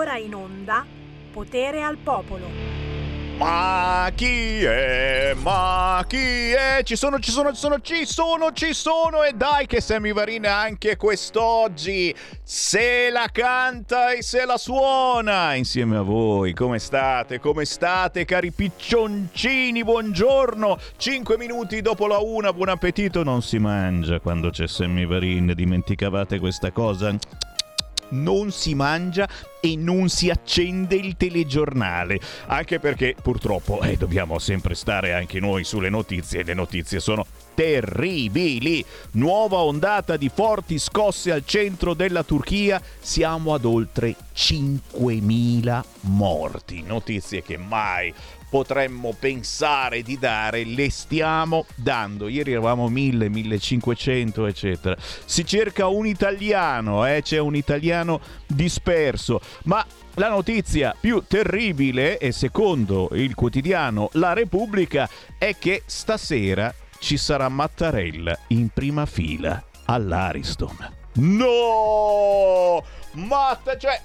ora in onda Potere al Popolo. Ma chi è? Ma chi è? Ci sono, ci sono, ci sono, ci sono, ci sono e dai che Sammy Varin anche quest'oggi se la canta e se la suona insieme a voi. Come state? Come state cari piccioncini? Buongiorno. Cinque minuti dopo la una, buon appetito. Non si mangia quando c'è Sammy Varin, dimenticavate questa cosa? Non si mangia e non si accende il telegiornale, anche perché purtroppo eh, dobbiamo sempre stare anche noi sulle notizie e le notizie sono terribili. Nuova ondata di forti scosse al centro della Turchia, siamo ad oltre 5.000 morti. Notizie che mai potremmo pensare di dare, le stiamo dando. Ieri eravamo 1000, 1500, eccetera. Si cerca un italiano, eh? c'è un italiano disperso, ma la notizia più terribile, e secondo il quotidiano La Repubblica, è che stasera ci sarà Mattarella in prima fila all'Ariston. No! Matta, cioè,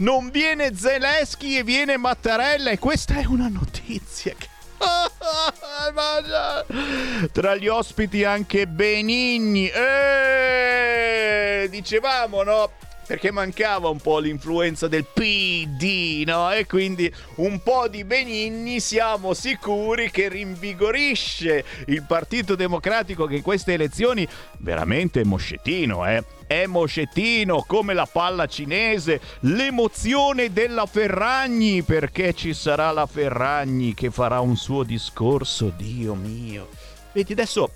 non viene Zelensky e viene Mattarella e questa è una notizia che... Tra gli ospiti anche Benigni. Eh, dicevamo, no? Perché mancava un po' l'influenza del PD, no? E quindi un po' di Benigni siamo sicuri che rinvigorisce il Partito Democratico che in queste elezioni veramente è moscettino, eh? È moscettino come la palla cinese, l'emozione della Ferragni, perché ci sarà la Ferragni che farà un suo discorso, Dio mio. Vedi, adesso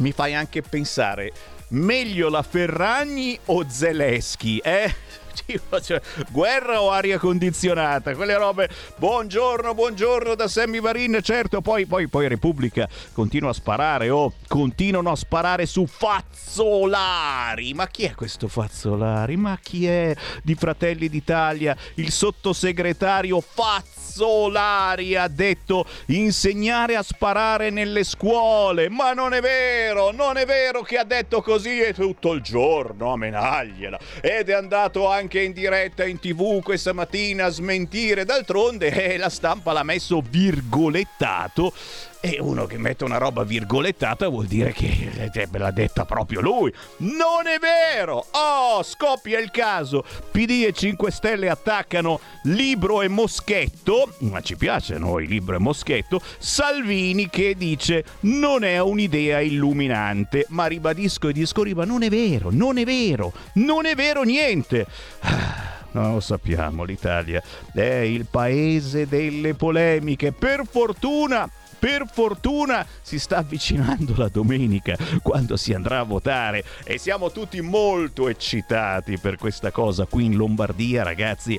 mi fai anche pensare meglio la Ferragni o Zeleschi, eh? Cioè, guerra o aria condizionata, quelle robe. Buongiorno, buongiorno da Sammy Varin. Certo, poi, poi, poi Repubblica continua a sparare. Oh, continuano a sparare su Fazzolari. Ma chi è questo Fazzolari? Ma chi è di Fratelli d'Italia? Il sottosegretario Fazzolari ha detto insegnare a sparare nelle scuole. Ma non è vero, non è vero che ha detto così e tutto il giorno a menagliela. Ed è andato anche in diretta in tv questa mattina a smentire. D'altronde eh, la stampa l'ha messo virgolettato e uno che mette una roba virgolettata vuol dire che eh, l'ha detta proprio lui. Non è vero! Oh, scoppia il caso. PD e 5 Stelle attaccano Libro e Moschetto, ma ci piace a noi Libro e Moschetto, Salvini che dice non è un'idea illuminante, ma ribadisco e discorriva, non è vero, non è vero, non è vero niente. Ah. Non lo sappiamo, l'Italia è il paese delle polemiche. Per fortuna per fortuna si sta avvicinando la domenica quando si andrà a votare. E siamo tutti molto eccitati per questa cosa qui in Lombardia, ragazzi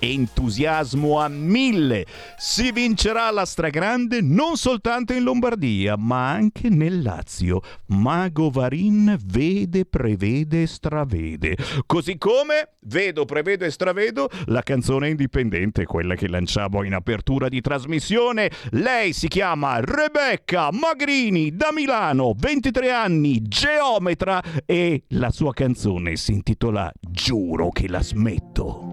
entusiasmo a mille. Si vincerà la stragrande non soltanto in Lombardia, ma anche nel Lazio. Mago Varin vede, prevede stravede. Così come vedo, prevedo e stravedo la canzone indipendente, quella che lanciavo in apertura di trasmissione. Lei si chiama Rebecca Magrini da Milano, 23 anni, geometra e la sua canzone si intitola Giuro che la smetto.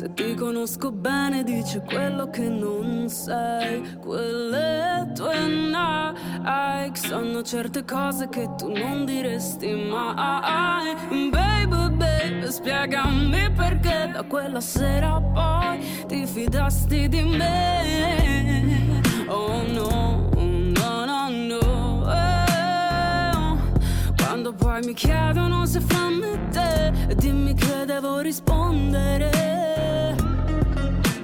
Se ti conosco bene, dice quello che non sei. Quelle tue Nike sanno certe cose che tu non diresti mai. Baby, baby, spiegami perché da quella sera poi ti fidasti di me. Oh no. Quando poi mi chiedono se fammi te Dimmi che devo rispondere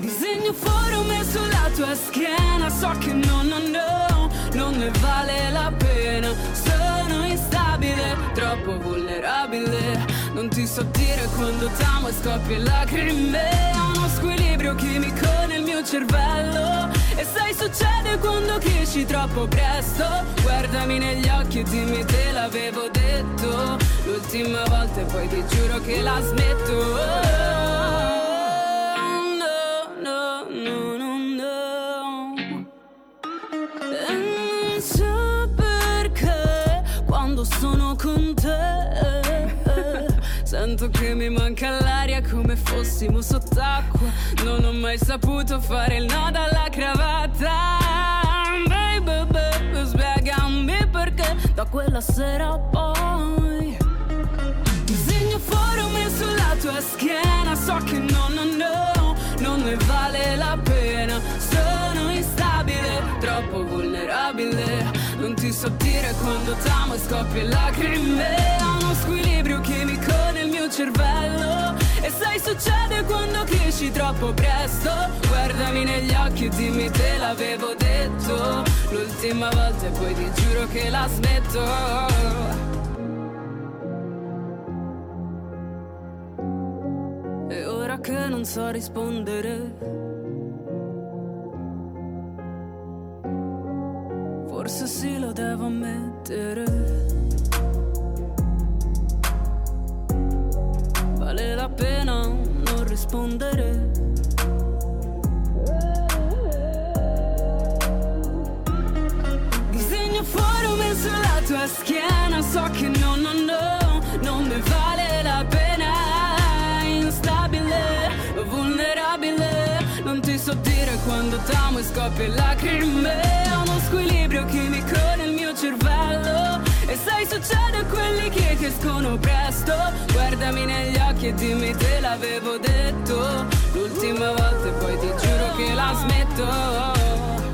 Disegno forum sulla tua schiena So che no, no, no Non ne vale la pena. Sono instabile, troppo vulnerabile. Non ti so dire quando t'amo e scoppia lacrime Ho uno squilibrio chimico nel mio cervello. E sai succede quando cresci troppo presto. Guardami negli occhi e dimmi te l'avevo detto L'ultima volta e poi ti giuro che la smetto. No, Sento che mi manca l'aria come fossimo sott'acqua. Non ho mai saputo fare il nodo alla cravatta. Baby, baby, spiegami perché da quella sera poi disegno forme sulla tua schiena. So che no, no, no, non ne vale la pena. Sono instabile, troppo vulnerabile. So dire quando t'amo e scoppia lacrime. Ho uno squilibrio chimico nel mio cervello. E sai, succede quando cresci troppo presto. Guardami negli occhi e dimmi te l'avevo detto. L'ultima volta e poi ti giuro che la smetto. E ora che non so rispondere. Forse sì lo devo ammettere. Vale la pena non rispondere. Disegno forme sulla tua schiena, so che no, no, no, non ne vale la pena. Instabile, vulnerabile, non ti so dire quando t'amo e scoppia lacrime. Squilibrio chimico nel mio cervello. E sai, succede a quelli che crescono presto. Guardami negli occhi e dimmi te l'avevo detto. L'ultima volta e poi ti giuro che la smetto.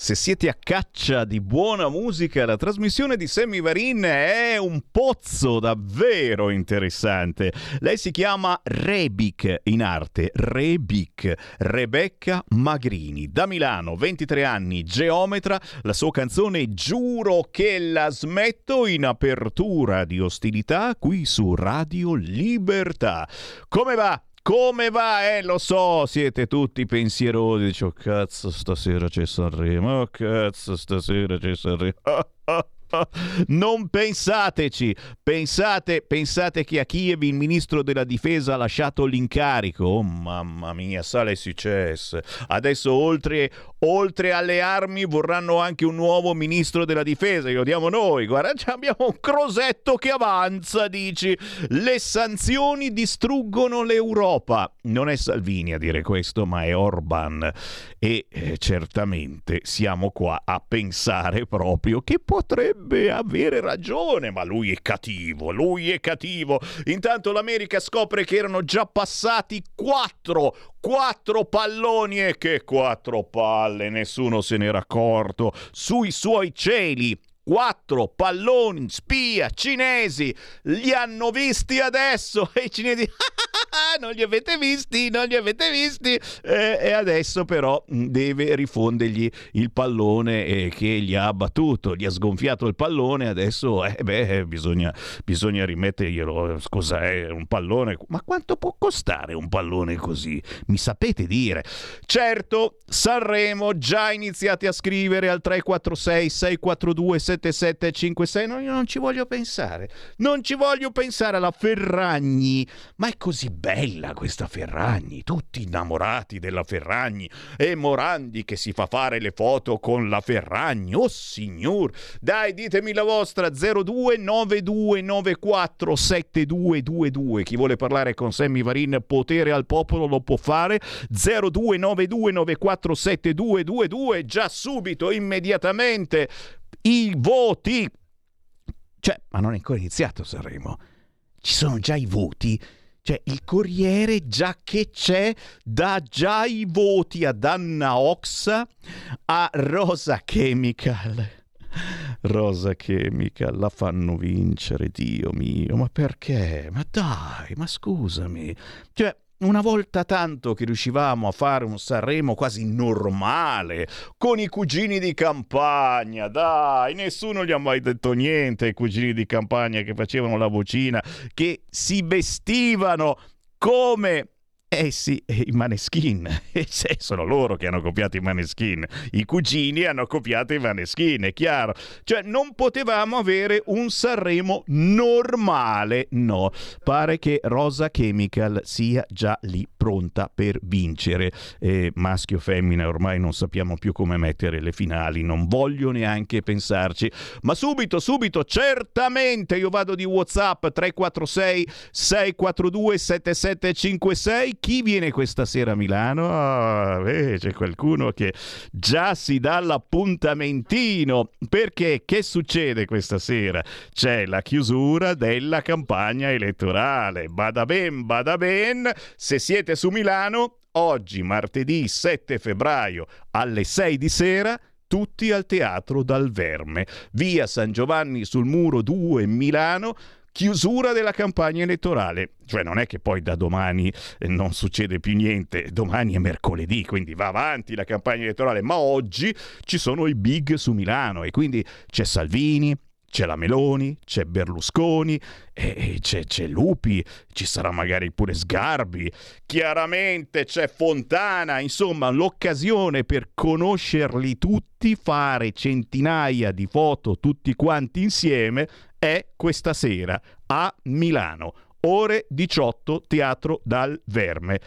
Se siete a caccia di buona musica, la trasmissione di Sammy Varin è un pozzo davvero interessante. Lei si chiama Rebic in arte, Rebic, Rebecca Magrini. Da Milano, 23 anni, geometra, la sua canzone Giuro che la smetto in apertura di ostilità qui su Radio Libertà. Come va? Come va? Eh, lo so, siete tutti pensierosi. Dice, oh cazzo, stasera c'è Sanremo. Oh cazzo, stasera c'è Sanremo. Non pensateci, pensate, pensate che a Kiev il ministro della difesa ha lasciato l'incarico. Oh mamma mia, sale successo. Adesso oltre, oltre alle armi vorranno anche un nuovo ministro della difesa, glielo diamo noi. Guarda, abbiamo un crosetto che avanza, dici. Le sanzioni distruggono l'Europa. Non è Salvini a dire questo, ma è Orban. E eh, certamente siamo qua a pensare proprio che potrebbe avere ragione, ma lui è cattivo, lui è cattivo. Intanto l'America scopre che erano già passati quattro, quattro palloni e che quattro palle, nessuno se n'era accorto, sui suoi cieli quattro palloni spia cinesi li hanno visti adesso e i cinesi non li avete visti non li avete visti eh, e adesso però deve rifondergli il pallone eh, che gli ha battuto gli ha sgonfiato il pallone adesso eh, beh, bisogna, bisogna rimetterglielo scusa è un pallone ma quanto può costare un pallone così? Mi sapete dire. Certo Sanremo già iniziate a scrivere al 346 642 7756 no, io non ci voglio pensare. Non ci voglio pensare alla Ferragni. Ma è così bella questa Ferragni. Tutti innamorati della Ferragni. E Morandi che si fa fare le foto con la Ferragni. Oh signor. Dai ditemi la vostra. 029294 7222 chi vuole parlare con Sammy Varin potere al popolo lo può fare. 029294 7222 già subito immediatamente i voti. Cioè, ma non è ancora iniziato Sanremo. Ci sono già i voti. Cioè, il Corriere, già che c'è, dà già i voti ad Anna Oxa, a Rosa Chemical. Rosa Chemical la fanno vincere, Dio mio, ma perché? Ma dai, ma scusami. Cioè, una volta tanto che riuscivamo a fare un Sanremo quasi normale, con i cugini di campagna, dai, nessuno gli ha mai detto niente ai cugini di campagna che facevano la vocina, che si vestivano come Eh sì, i Maneskin, sono loro che hanno copiato i Maneskin, i cugini hanno copiato i Maneskin, è chiaro. Cioè non potevamo avere un Sanremo normale, no. Pare che Rosa Chemical sia già lì pronta per vincere. Eh, maschio femmina ormai non sappiamo più come mettere le finali, non voglio neanche pensarci. Ma subito, subito, certamente io vado di WhatsApp 346 642 7756 chi viene questa sera a Milano? Oh, eh, c'è qualcuno che già si dà l'appuntamentino. Perché che succede questa sera? C'è la chiusura della campagna elettorale. Bada ben, bada ben. Se siete su Milano, oggi, martedì 7 febbraio, alle 6 di sera, tutti al teatro dal Verme, via San Giovanni sul Muro 2 Milano chiusura della campagna elettorale. Cioè non è che poi da domani eh, non succede più niente, domani è mercoledì, quindi va avanti la campagna elettorale, ma oggi ci sono i big su Milano e quindi c'è Salvini, c'è la Meloni, c'è Berlusconi, c'è, c'è, Lupi, ci sarà magari pure Sgarbi, chiaramente c'è Fontana, insomma l'occasione per conoscerli tutti, fare centinaia di foto tutti quanti insieme è questa sera a Milano, ore 18, Teatro dal Verme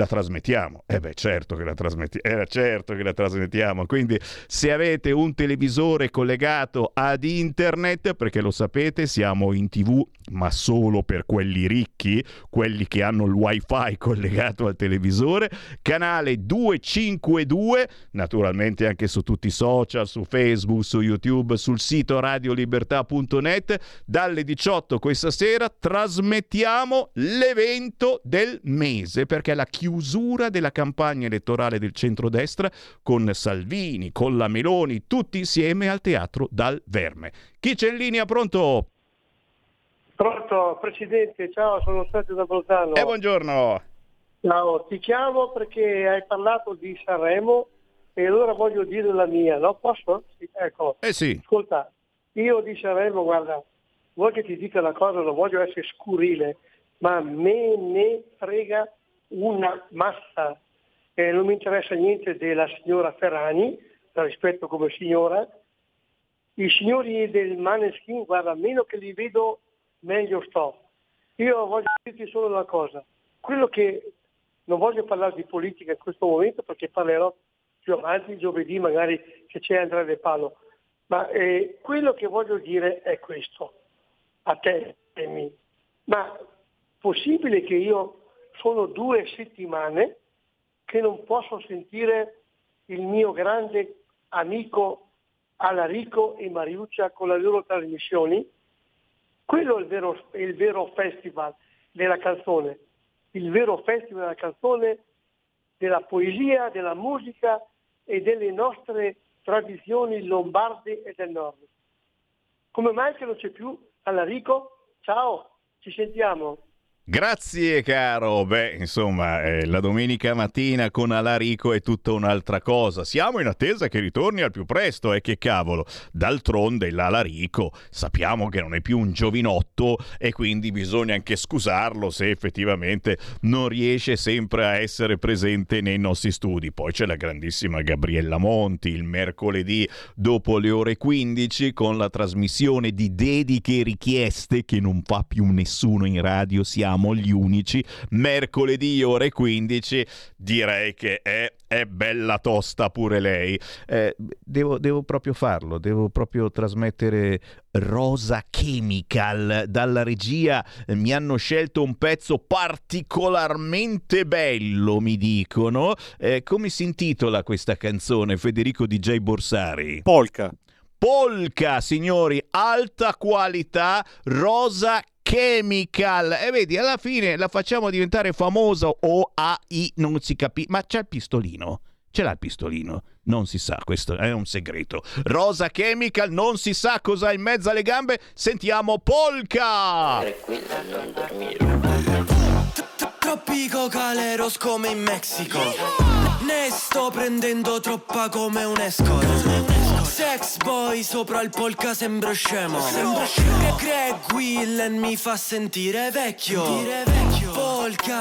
la trasmettiamo. Eh beh, certo che la trasmettiamo. Era certo che la trasmettiamo. Quindi se avete un televisore collegato ad internet, perché lo sapete, siamo in TV, ma solo per quelli ricchi, quelli che hanno il wifi collegato al televisore, canale 252, naturalmente anche su tutti i social, su Facebook, su YouTube, sul sito radiolibertà.net, dalle 18 questa sera trasmettiamo l'evento del mese, perché la chiusura della campagna elettorale del centrodestra con Salvini, con la Meloni, tutti insieme al teatro dal Verme. Chi c'è in linea? Pronto? Pronto, Presidente, ciao, sono Sergio da Bolzano. E eh, buongiorno. Ciao, ti chiamo perché hai parlato di Sanremo e allora voglio dire la mia, no? Posso? Ecco. Eh sì. Ascolta, io di Sanremo, guarda, vuoi che ti dica una cosa, non voglio essere scurile, ma me ne frega una massa. Eh, non mi interessa niente della signora Ferrani, la rispetto come signora. I signori del Maneskin, guarda, meno che li vedo, meglio sto. Io voglio dirti solo una cosa. Quello che non voglio parlare di politica in questo momento perché parlerò più avanti, giovedì magari che c'è Andrea De Palo. Ma eh, quello che voglio dire è questo, a te, Emi. Ma possibile che io sono due settimane che non posso sentire il mio grande amico Alarico e Mariuccia con le loro trasmissioni. Quello è il vero, è il vero festival della canzone, il vero festival della canzone, della poesia, della musica e delle nostre tradizioni lombarde e del nord. Come mai che non c'è più Alarico? Ciao, ci sentiamo. Grazie caro, beh insomma eh, la domenica mattina con Alarico è tutta un'altra cosa, siamo in attesa che ritorni al più presto e eh, che cavolo, d'altronde l'Alarico sappiamo che non è più un giovinotto e quindi bisogna anche scusarlo se effettivamente non riesce sempre a essere presente nei nostri studi, poi c'è la grandissima Gabriella Monti il mercoledì dopo le ore 15 con la trasmissione di dediche richieste che non fa più nessuno in radio, siamo siamo gli unici. Mercoledì ore 15 direi che è, è bella tosta pure lei. Eh, devo, devo proprio farlo, devo proprio trasmettere Rosa Chemical. Dalla regia mi hanno scelto un pezzo particolarmente bello mi dicono. Eh, come si intitola questa canzone Federico DJ Borsari? Polka. Polka signori alta qualità Rosa Chemical. E vedi, alla fine la facciamo diventare famosa o AI, non si capisce. Ma c'è il pistolino? Ce l'ha il pistolino? Non si sa, questo è un segreto. Rosa Chemical, non si sa cosa ha in mezzo alle gambe. Sentiamo Polka! Troppi cocaleros come in Messico. Ne sto prendendo troppa come un escort. Sex boy sopra il polka sembra scemo Sembra scemo Greg Willen mi fa sentire vecchio, vecchio. polka.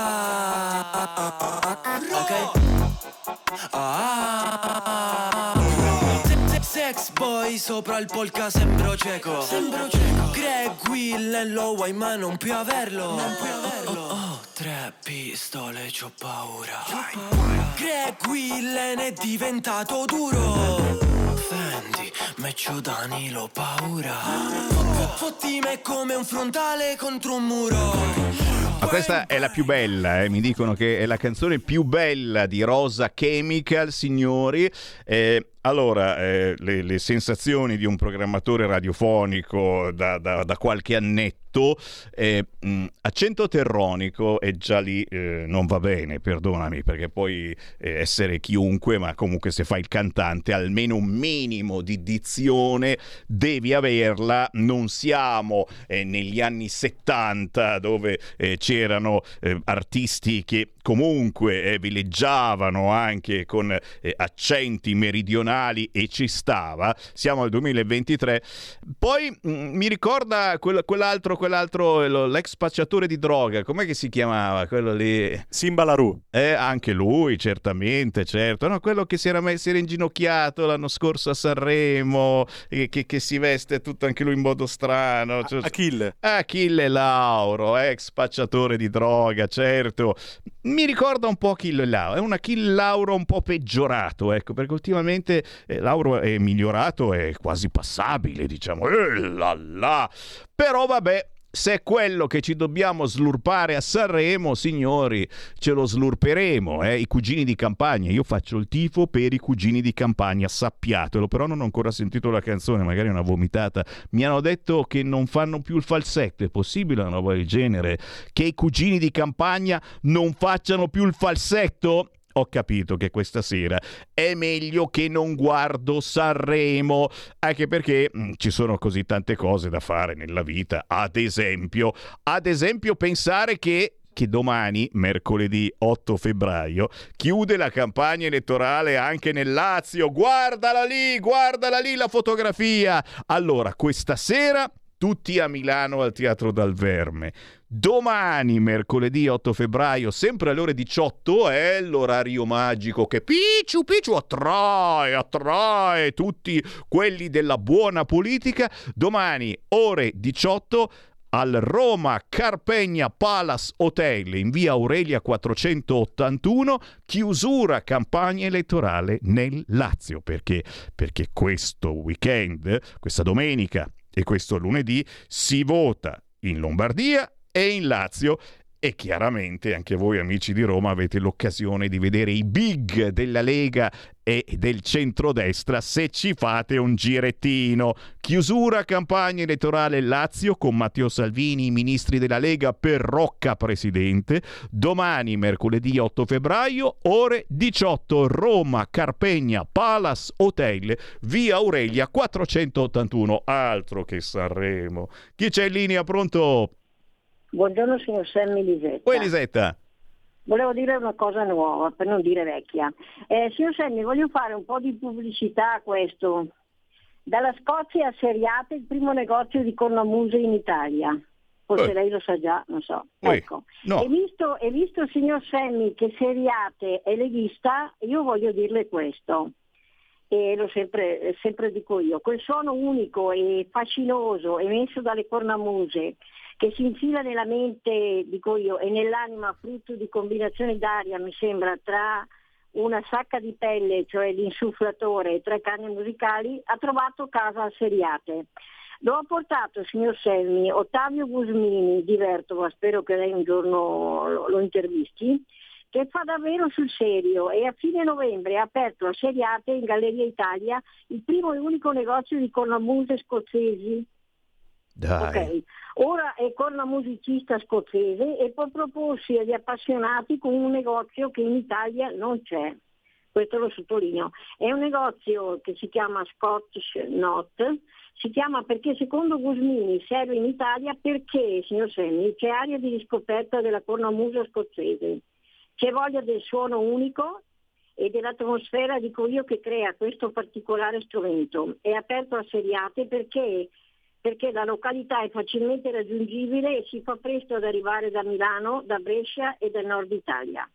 Ok. Ah. Sex boy sopra il polka sembro cieco. Sembro cieco. Greg Will lo vuoi ma non puoi averlo. Non puoi averlo. Oh, oh, tre pistole, c'ho paura. Greg Willen è diventato duro. Fendi, Meccio Danilo paura. Fotti me come un frontale contro un muro. Ma questa è la più bella, eh? mi dicono che è la canzone più bella di Rosa Chemical, signori. Eh, allora, eh, le, le, sensazioni di un programmatore radiofonico da, da, da qualche annetto, eh, mh, accento terronico e già lì eh, non va bene, perdonami, perché puoi eh, essere chiunque, ma comunque se fai il cantante almeno un minimo di dizione devi averla. Non siamo eh, negli anni 70 dove eh, c'erano artisti che comunque villeggiavano anche con accenti meridionali e ci stava, siamo al 2023. Poi mh, mm, mi ricorda quel, quell'altro, quell'altro, l'ex spacciatore di droga, com'è che si chiamava? Quello lì. Simba Larù. Eh, anche lui, certamente, certo. No, quello che si era, messo, era inginocchiato l'anno scorso a Sanremo, che, che, che, si veste tutto anche lui in modo strano. Cioè, Achille. Achille Lauro, ex spacciatore di droga, certo. Mi ricorda un po' Achille Lauro, è un Achille Lauro un po' peggiorato, ecco, perché ultimamente eh, Lauro è migliorato, è quasi passabile, diciamo. Eh, là, là. Però vabbè, se è quello che ci dobbiamo slurpare a Sanremo, signori, ce lo slurperemo, eh? i cugini di campagna. Io faccio il tifo per i cugini di campagna, sappiatelo, però non ho ancora sentito la canzone, magari una vomitata. Mi hanno detto che non fanno più il falsetto, è possibile una roba del genere? Che i cugini di campagna non facciano più il falsetto? Ho capito che questa sera è meglio che non guardo Sanremo, anche perché mh, mm, ci sono così tante cose da fare nella vita. Ad esempio, ad esempio pensare che che domani, mercoledì 8 febbraio, chiude la campagna elettorale anche nel Lazio. Guardala lì, guardala lì la fotografia. Allora, questa sera tutti a Milano al Teatro Dal Verme. Domani, mercoledì 8 febbraio, sempre alle ore 18, è l'orario magico che Picciu Picciu attrae, attrae tutti quelli della buona politica. Domani, ore 18, al Roma Carpegna Palace Hotel in via Aurelia 481, chiusura campagna elettorale nel Lazio. Perché? Perché questo weekend, questa domenica e questo lunedì, si vota in Lombardia e in Lazio e chiaramente anche voi amici di Roma avete l'occasione di vedere i big della Lega e del centrodestra se ci fate un girettino. Chiusura campagna elettorale Lazio con Matteo Salvini, i ministri della Lega per Rocca Presidente. Domani, mercoledì 8 febbraio, ore 18, Roma, Carpegna, Palace Hotel, via Aurelia 481. Altro che Sanremo. Chi c'è in linea? Pronto? Buongiorno signor Sammy Lisetta. Poi Lisetta. Volevo dire una cosa nuova, per non dire vecchia. Eh, signor Sammy, voglio fare un po' di pubblicità a questo. Dalla Scozia a Seriate il primo negozio di cornamuse in Italia. Forse eh. lei lo sa già, non so. Eh. Ecco. No. E, visto, e visto il signor Sammy che Seriate è leghista, io voglio dirle questo e lo sempre, sempre dico io, quel suono unico e fascinoso emesso dalle cornamuse che si infila nella mente, dico io, e nell'anima frutto di combinazioni d'aria, mi sembra, tra una sacca di pelle, cioè l'insufflatore, e tre canne musicali, ha trovato casa a Seriate. Lo ha portato, signor Selmi, Ottavio Gusmini di Vertova, spero che lei un giorno lo, lo intervisti, che fa davvero sul serio e a fine novembre ha aperto a Seriate in Galleria Italia il primo e unico negozio di cornamuse scozzesi. Okay. Ora è cornamusicista scozzese e può proporsi agli appassionati con un negozio che in Italia non c'è. Questo lo sottolineo. È un negozio che si chiama Scottish Not, si chiama perché secondo Gusmini serve in Italia perché, signor Senni, c'è aria di riscoperta della cornamusa scozzese, c'è voglia del suono unico e dell'atmosfera, dico io, che crea questo particolare strumento. È aperto a seriate perché perché la località è facilmente raggiungibile e si fa presto ad arrivare da Milano, da Brescia e dal nord Italia.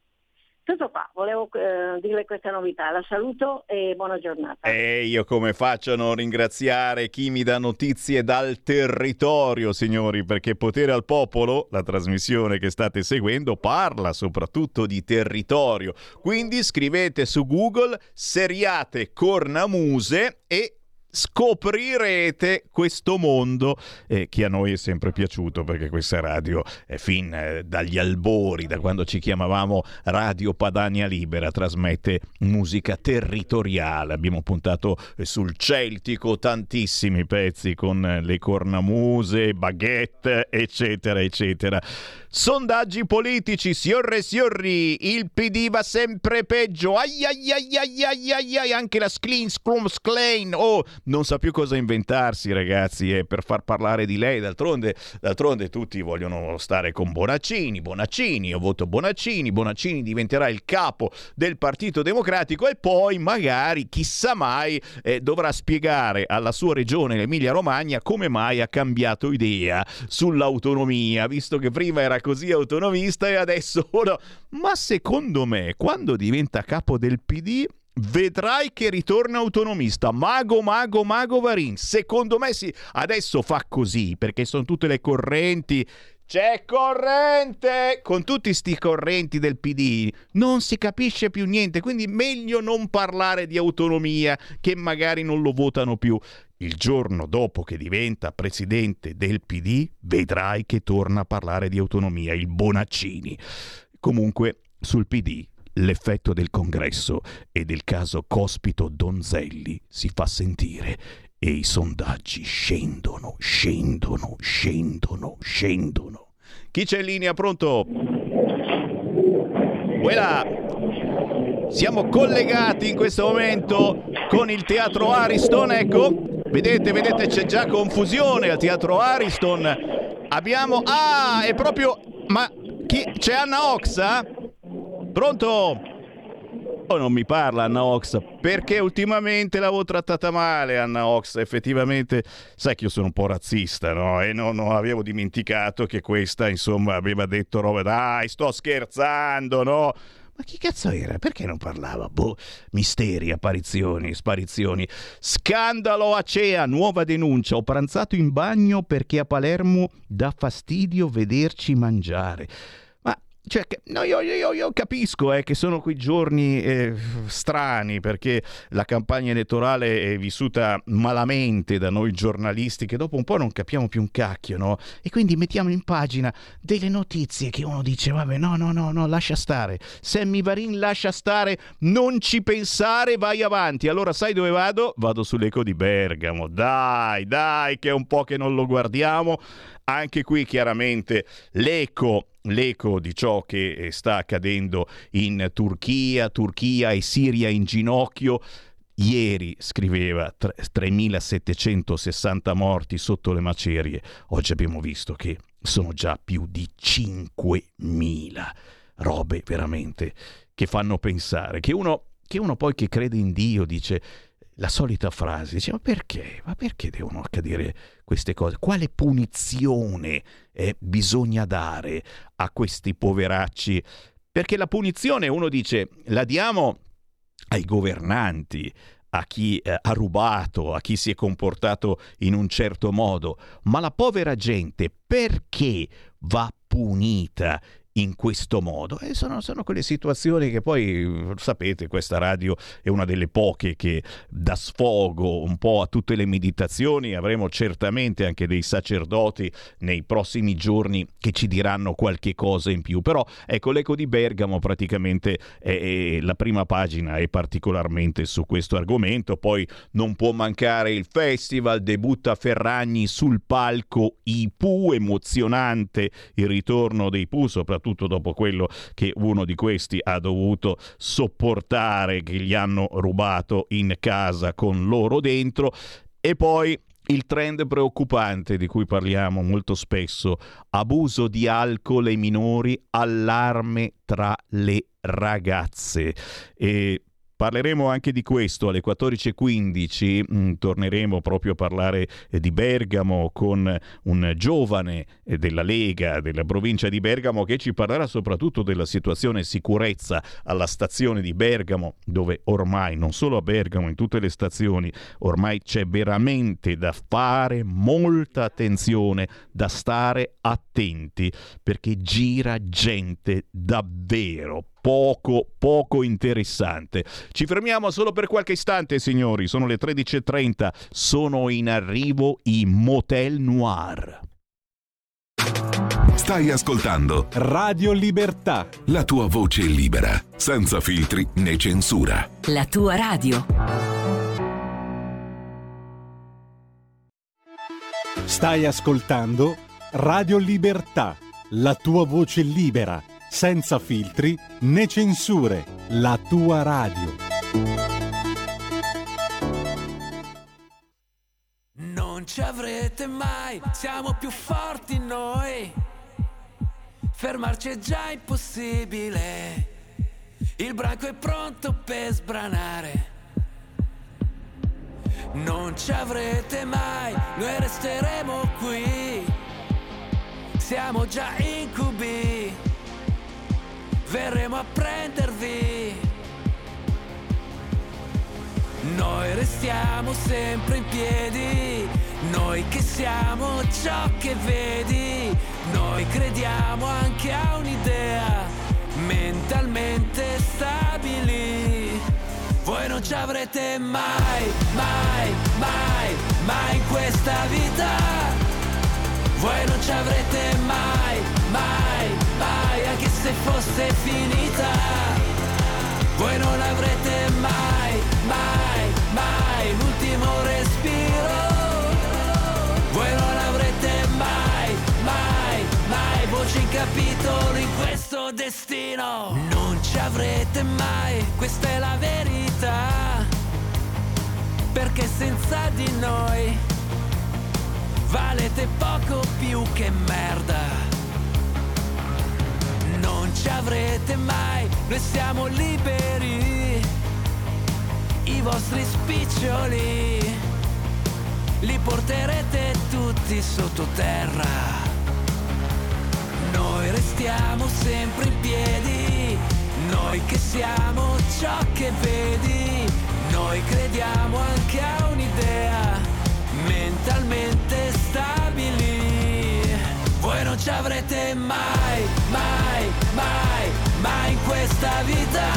Tutto qua, volevo eh, dirle questa novità. La saluto e buona giornata. E io come faccio a non ringraziare chi mi dà notizie dal territorio, signori, perché Potere al Popolo, la trasmissione che state seguendo, parla soprattutto di territorio. Quindi scrivete su Google Seriate Cornamuse e scoprirete questo mondo eh, che a noi è sempre piaciuto perché questa radio è fin eh, dagli albori, da quando ci chiamavamo Radio Padania Libera, trasmette musica territoriale. Abbiamo puntato eh, sul celtico tantissimi pezzi con eh, le cornamuse, baguette, eccetera, eccetera. Sondaggi politici, siorre siorri, il PD va sempre peggio, ai ai ai ai ai ai, ai anche la Sclean Scrum Sclain, oh, non sa più cosa inventarsi ragazzi eh, per far parlare di lei, d'altronde, d'altronde tutti vogliono stare con Bonaccini, Bonaccini, io voto Bonaccini, Bonaccini diventerà il capo del Partito Democratico e poi magari, chissà mai, eh, dovrà spiegare alla sua regione, l'Emilia Romagna, come mai ha cambiato idea sull'autonomia, visto che prima era così autonomista e adesso no. Ma secondo me, quando diventa capo del PD, vedrai che ritorna autonomista. Mago, mago, mago Varin. Secondo me sì, adesso fa così perché sono tutte le correnti. C'è corrente! Con tutti sti correnti del PD non si capisce più niente, quindi meglio non parlare di autonomia che magari non lo votano più. Il giorno dopo che diventa presidente del PD, vedrai che torna a parlare di autonomia, il Bonaccini. Comunque, sul PD l'effetto del congresso e del caso Cospito Donzelli si fa sentire e i sondaggi scendono, scendono, scendono, scendono. Chi c'è in linea? Pronto? Voilà. Siamo collegati in questo momento con il teatro Ariston, ecco. Vedete, vedete, c'è già confusione al teatro Ariston. Abbiamo... Ah, è proprio... Ma chi... c'è Anna Oxa? Pronto? Oh, non mi parla Anna Ox perché ultimamente l'avevo trattata male Anna Ox effettivamente sai che io sono un po' razzista no? e non, non avevo dimenticato che questa insomma aveva detto roba dai sto scherzando no ma chi cazzo era? Perché non parlava? Boh, misteri, apparizioni, sparizioni. Scandalo Acea, nuova denuncia. Ho pranzato in bagno perché a Palermo dà fastidio vederci mangiare. Cioè, no, io, io, io, capisco eh, che sono quei giorni eh, strani perché la campagna elettorale è vissuta malamente da noi giornalisti che dopo un po' non capiamo più un cacchio, no? E quindi mettiamo in pagina delle notizie che uno dice, vabbè, no, no, no, no, lascia stare. Sammy Varin lascia stare, non ci pensare, vai avanti. Allora sai dove vado? Vado sull'eco di Bergamo. Dai, dai, che è un po' che non lo guardiamo. Anche qui chiaramente l'eco l'eco di ciò che eh, sta accadendo in Turchia, Turchia e Siria in ginocchio. Ieri scriveva 3.760 morti sotto le macerie, oggi abbiamo visto che sono già più di 5.000. Robe veramente che fanno pensare, che uno, che uno poi che crede in Dio dice la solita frase, dice ma perché? Ma perché devono accadere queste cose? Quale punizione eh, bisogna dare a questi poveracci? Perché la punizione, uno dice, la diamo ai governanti, a chi eh, ha rubato, a chi si è comportato in un certo modo, ma la povera gente perché va punita in questo modo. E sono, sono, quelle situazioni che poi, sapete, questa radio è una delle poche che dà sfogo un po' a tutte le meditazioni. Avremo certamente anche dei sacerdoti nei prossimi giorni che ci diranno qualche cosa in più. Però ecco, l'Eco di Bergamo praticamente è, è la prima pagina è particolarmente su questo argomento. Poi non può mancare il festival, debutta Ferragni sul palco IPU, emozionante il ritorno dei PU, soprattutto soprattutto dopo quello che uno di questi ha dovuto sopportare, che gli hanno rubato in casa con loro dentro. E poi il trend preoccupante di cui parliamo molto spesso, abuso di alcol ai minori, allarme tra le ragazze. E Parleremo anche di questo alle 14.15, mm, torneremo proprio a parlare eh, di Bergamo con un giovane eh, della Lega della provincia di Bergamo che ci parlerà soprattutto della situazione sicurezza alla stazione di Bergamo dove ormai non solo a Bergamo, in tutte le stazioni, ormai c'è veramente da fare molta attenzione, da stare attenti perché gira gente davvero poco, poco interessante. Ci fermiamo solo per qualche istante, signori. Sono le 13.30. Sono in arrivo i Motel Noir. Stai ascoltando Radio Libertà. La tua voce libera, senza filtri né censura. La tua radio. Stai ascoltando Radio Libertà. La tua voce libera senza filtri né censure, la tua radio. Non ci avrete mai, siamo più forti noi. Fermarci è già impossibile. Il branco è pronto per sbranare. Non ci avrete mai, noi resteremo qui. Siamo già incubi verremo a prendervi. Noi restiamo sempre in piedi, noi che siamo ciò che vedi, noi crediamo anche a un'idea mentalmente stabili. Voi non ci avrete mai, mai, mai, mai in questa vita. Voi non ci avrete mai, mai, se fosse finita. Voi non avrete mai, mai, mai l'ultimo respiro. Voi non avrete mai, mai, mai voce in capitolo in questo destino. Non ci avrete mai, questa è la verità. Perché senza di noi valete poco più che merda non ci avrete mai, noi siamo liberi, i vostri spiccioli li porterete tutti sottoterra. Noi restiamo sempre in piedi, noi che siamo ciò che vedi, noi crediamo anche a un'idea mentalmente stabili voi non ci avrete mai, mai, mai, mai in questa vita.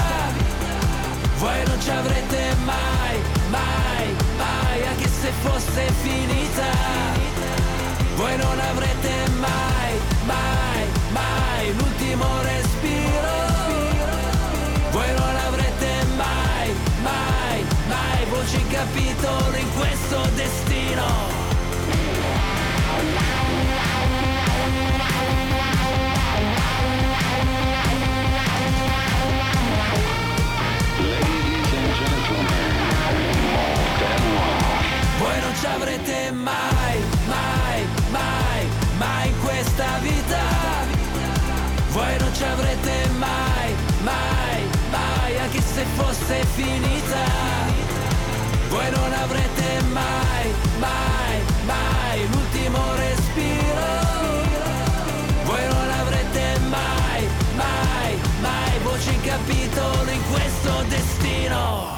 Voi non ci avrete mai, mai, mai, anche se fosse finita. Voi non avrete mai, mai, mai l'ultimo respiro. Voi non avrete mai, mai, mai voce in capitolo in questo destino. Voi non avrete mai, mai, mai l'ultimo respiro. In capitolo in questo destino.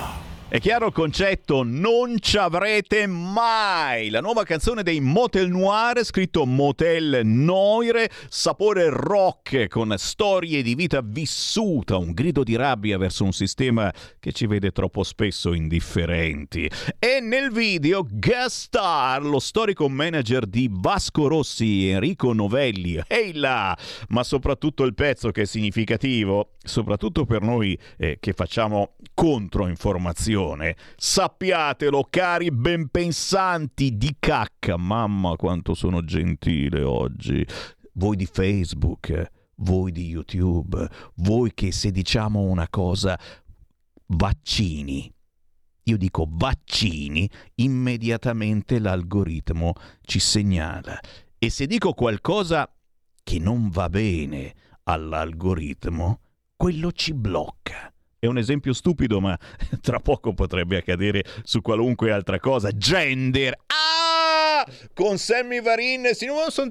È chiaro concetto, non ci avrete mai. La nuova canzone dei Motel Noir, scritto Motel Noire, sapore rock con storie di vita vissuta, un grido di rabbia verso un sistema che ci vede troppo spesso indifferenti. E nel video guest star lo storico manager di Vasco Rossi, Enrico Novelli. Ehi là! Ma soprattutto il pezzo che è significativo, soprattutto per noi eh, che facciamo controinformazioni trasmissione. Sappiatelo, cari benpensanti di cacca. Mamma quanto sono gentile oggi. Voi di Facebook, voi di YouTube, voi che se diciamo una cosa, vaccini. Io dico vaccini, immediatamente l'algoritmo ci segnala. E se dico qualcosa che non va bene all'algoritmo, quello ci blocca È un esempio stupido, ma tra poco potrebbe accadere su qualunque altra cosa. Gender. Ah! Con Sammy Varin.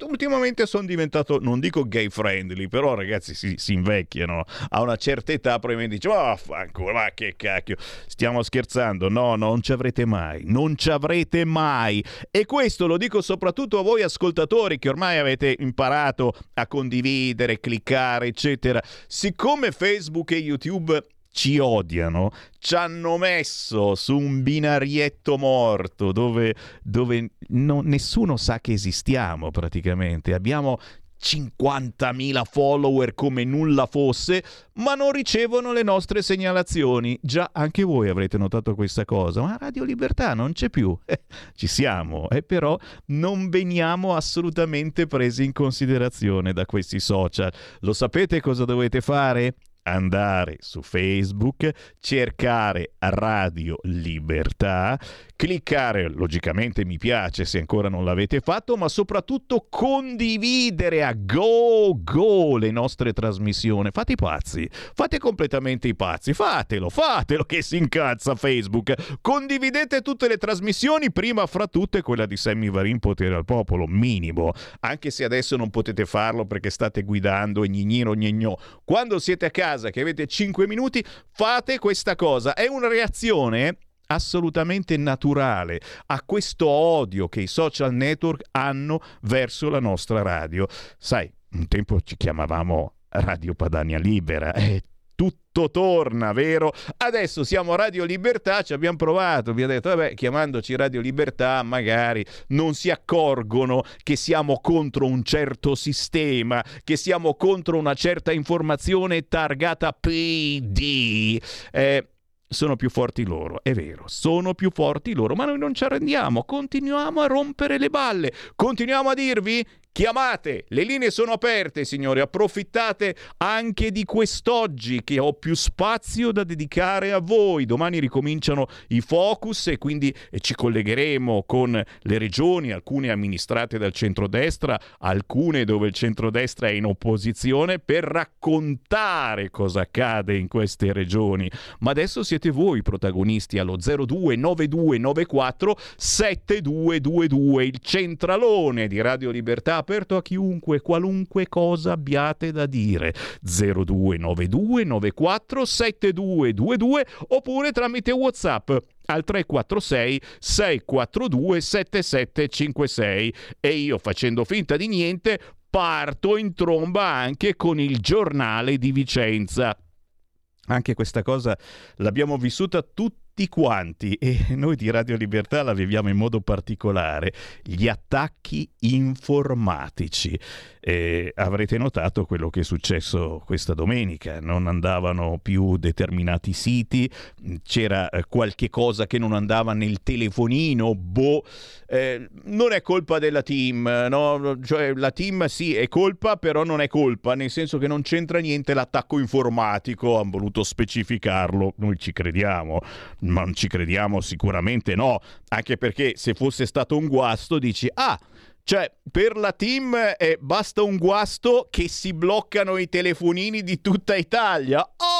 Ultimamente sono diventato, non dico gay friendly, però ragazzi si, si invecchiano. A una certa età probabilmente dice, oh, fanculo, ma che cacchio. Stiamo scherzando. No, non ci avrete mai. Non ci avrete mai. E questo lo dico soprattutto a voi ascoltatori che ormai avete imparato a condividere, cliccare, eccetera. Siccome Facebook e YouTube ci odiano, ci hanno messo su un binarietto morto dove, dove no, nessuno sa che esistiamo praticamente. Abbiamo 50.000 follower come nulla fosse, ma non ricevono le nostre segnalazioni. Già, anche voi avrete notato questa cosa, ma Radio Libertà non c'è più. Eh, ci siamo, eh, però non veniamo assolutamente presi in considerazione da questi social. Lo sapete cosa dovete fare? Andare su Facebook, cercare Radio Libertà, cliccare logicamente mi piace se ancora non l'avete fatto, ma soprattutto condividere a go go le nostre trasmissioni. Fate i pazzi, fate completamente i pazzi, fatelo, fatelo che si incazza Facebook. Condividete tutte le trasmissioni, prima fra tutte quella di Sammy Varin Potere al Popolo, minimo, anche se adesso non potete farlo perché state guidando e gnignino gnigno. Quando siete a casa che avete 5 minuti, fate questa cosa. È una reazione assolutamente naturale a questo odio che i social network hanno verso la nostra radio. Sai, un tempo ci chiamavamo Radio Padania Libera e tutto torna, vero? Adesso siamo Radio Libertà, ci abbiamo provato, vi ha detto, vabbè, chiamandoci Radio Libertà magari non si accorgono che siamo contro un certo sistema, che siamo contro una certa informazione targata PD. Eh, sono più forti loro, è vero, sono più forti loro, ma noi non ci arrendiamo, continuiamo a rompere le balle, continuiamo a dirvi Chiamate, le linee sono aperte, signori, approfittate anche di quest'oggi che ho più spazio da dedicare a voi. Domani ricominciano i focus e quindi ci collegheremo con le regioni, alcune amministrate dal centrodestra, alcune dove il centrodestra è in opposizione, per raccontare cosa accade in queste regioni. Ma adesso siete voi protagonisti allo 029294 7222, il centralone di Radio Libertà aperto a chiunque, qualunque cosa abbiate da dire. 0292 94 7222 oppure tramite WhatsApp al 346 642 7756 e io facendo finta di niente parto in tromba anche con il giornale di Vicenza. Anche questa cosa l'abbiamo vissuta tutti tutti quanti, e noi di Radio Libertà la viviamo in modo particolare, gli attacchi informatici. E avrete notato quello che è successo questa domenica, non andavano più determinati siti, c'era eh, qualche cosa che non andava nel telefonino, boh, eh, non è colpa della team, no? cioè la team sì è colpa, però non è colpa, nel senso che non c'entra niente l'attacco informatico, hanno voluto specificarlo, noi ci crediamo, ma non ci crediamo sicuramente no, anche perché se fosse stato un guasto dici ah cioè, per la team eh, basta un guasto che si bloccano i telefonini di tutta Italia. Oh,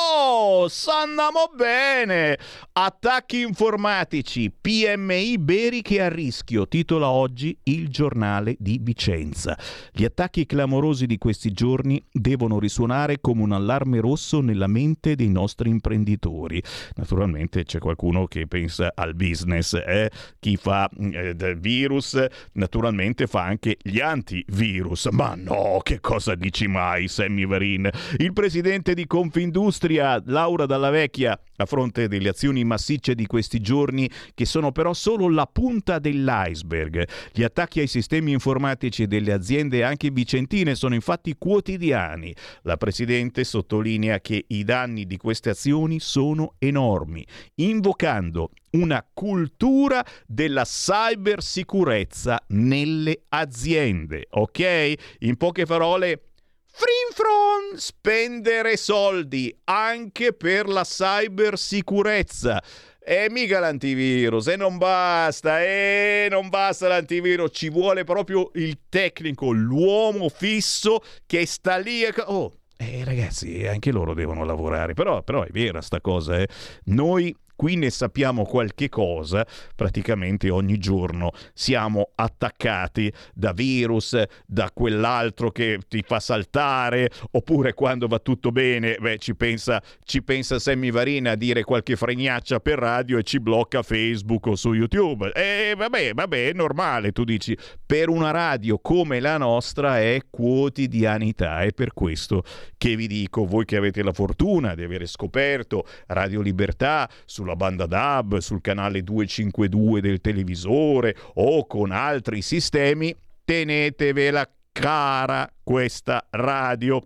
sandiamo bene! Attacchi informatici, PMI beriche a rischio, titola oggi il giornale di Vicenza. Gli attacchi clamorosi di questi giorni devono risuonare come un allarme rosso nella mente dei nostri imprenditori. Naturalmente c'è qualcuno che pensa al business, eh? chi fa eh, virus naturalmente fa anche gli antivirus. Ma no, che cosa dici mai, Sammy Varin? Il presidente di Confindustria, Laura Dalla Vecchia, a fronte delle azioni massicce di questi giorni, che sono però solo la punta dell'iceberg. Gli attacchi ai sistemi informatici delle aziende anche vicentine sono infatti quotidiani. La presidente sottolinea che i danni di queste azioni sono enormi, invocando una cultura della cybersicurezza nelle aziende, ok? In poche parole, Frinfron, spendere soldi anche per la cybersicurezza. E mica l'antivirus, e non basta, e non basta l'antivirus, ci vuole proprio il tecnico, l'uomo fisso che sta lì e... Oh, eh, ragazzi, anche loro devono lavorare, però, però è vera sta cosa. Eh. Noi qui ne sappiamo qualche cosa, praticamente ogni giorno siamo attaccati da virus, da quell'altro che ti fa saltare, oppure quando va tutto bene, beh, ci pensa, ci pensa Sammy Varina a dire qualche fregnaccia per radio e ci blocca Facebook o su YouTube. E vabbè, vabbè, è normale, tu dici, per una radio come la nostra è quotidianità, è per questo che vi dico, voi che avete la fortuna di avere scoperto Radio Libertà sulla sulla banda DAB, sul canale 252 del televisore o con altri sistemi, tenetevela cara questa radio.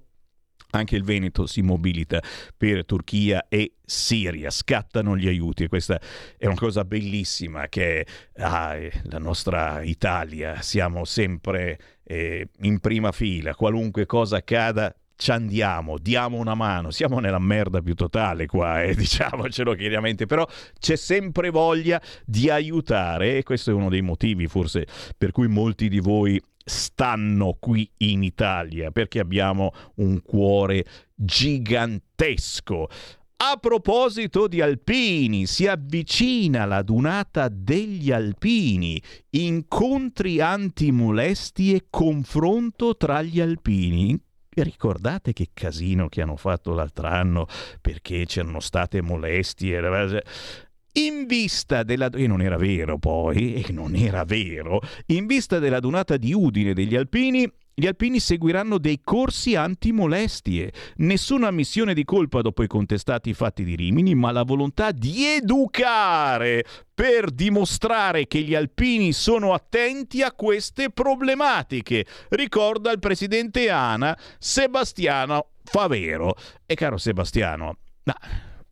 Anche il Veneto si mobilita per Turchia e Siria, scattano gli aiuti e questa è una cosa bellissima che ah, la nostra Italia, siamo sempre eh, in prima fila, qualunque cosa accada ci andiamo, diamo una mano, siamo nella merda più totale qua, eh, diciamocelo chiaramente, però c'è sempre voglia di aiutare e questo è uno dei motivi forse per cui molti di voi stanno qui in Italia, perché abbiamo un cuore gigantesco. A proposito di alpini, si avvicina la dunata degli alpini, incontri antimolesti e confronto tra gli alpini ricordate che casino che hanno fatto l'altro anno perché c'erano state molestie? In vista della... e non era vero poi, e non era vero, in vista della donata di Udine degli Alpini, gli alpini seguiranno dei corsi antimolestie. Nessuna ammissione di colpa dopo i contestati fatti di Rimini, ma la volontà di educare per dimostrare che gli alpini sono attenti a queste problematiche. Ricorda il presidente ANA Sebastiano Favero. E caro Sebastiano, ma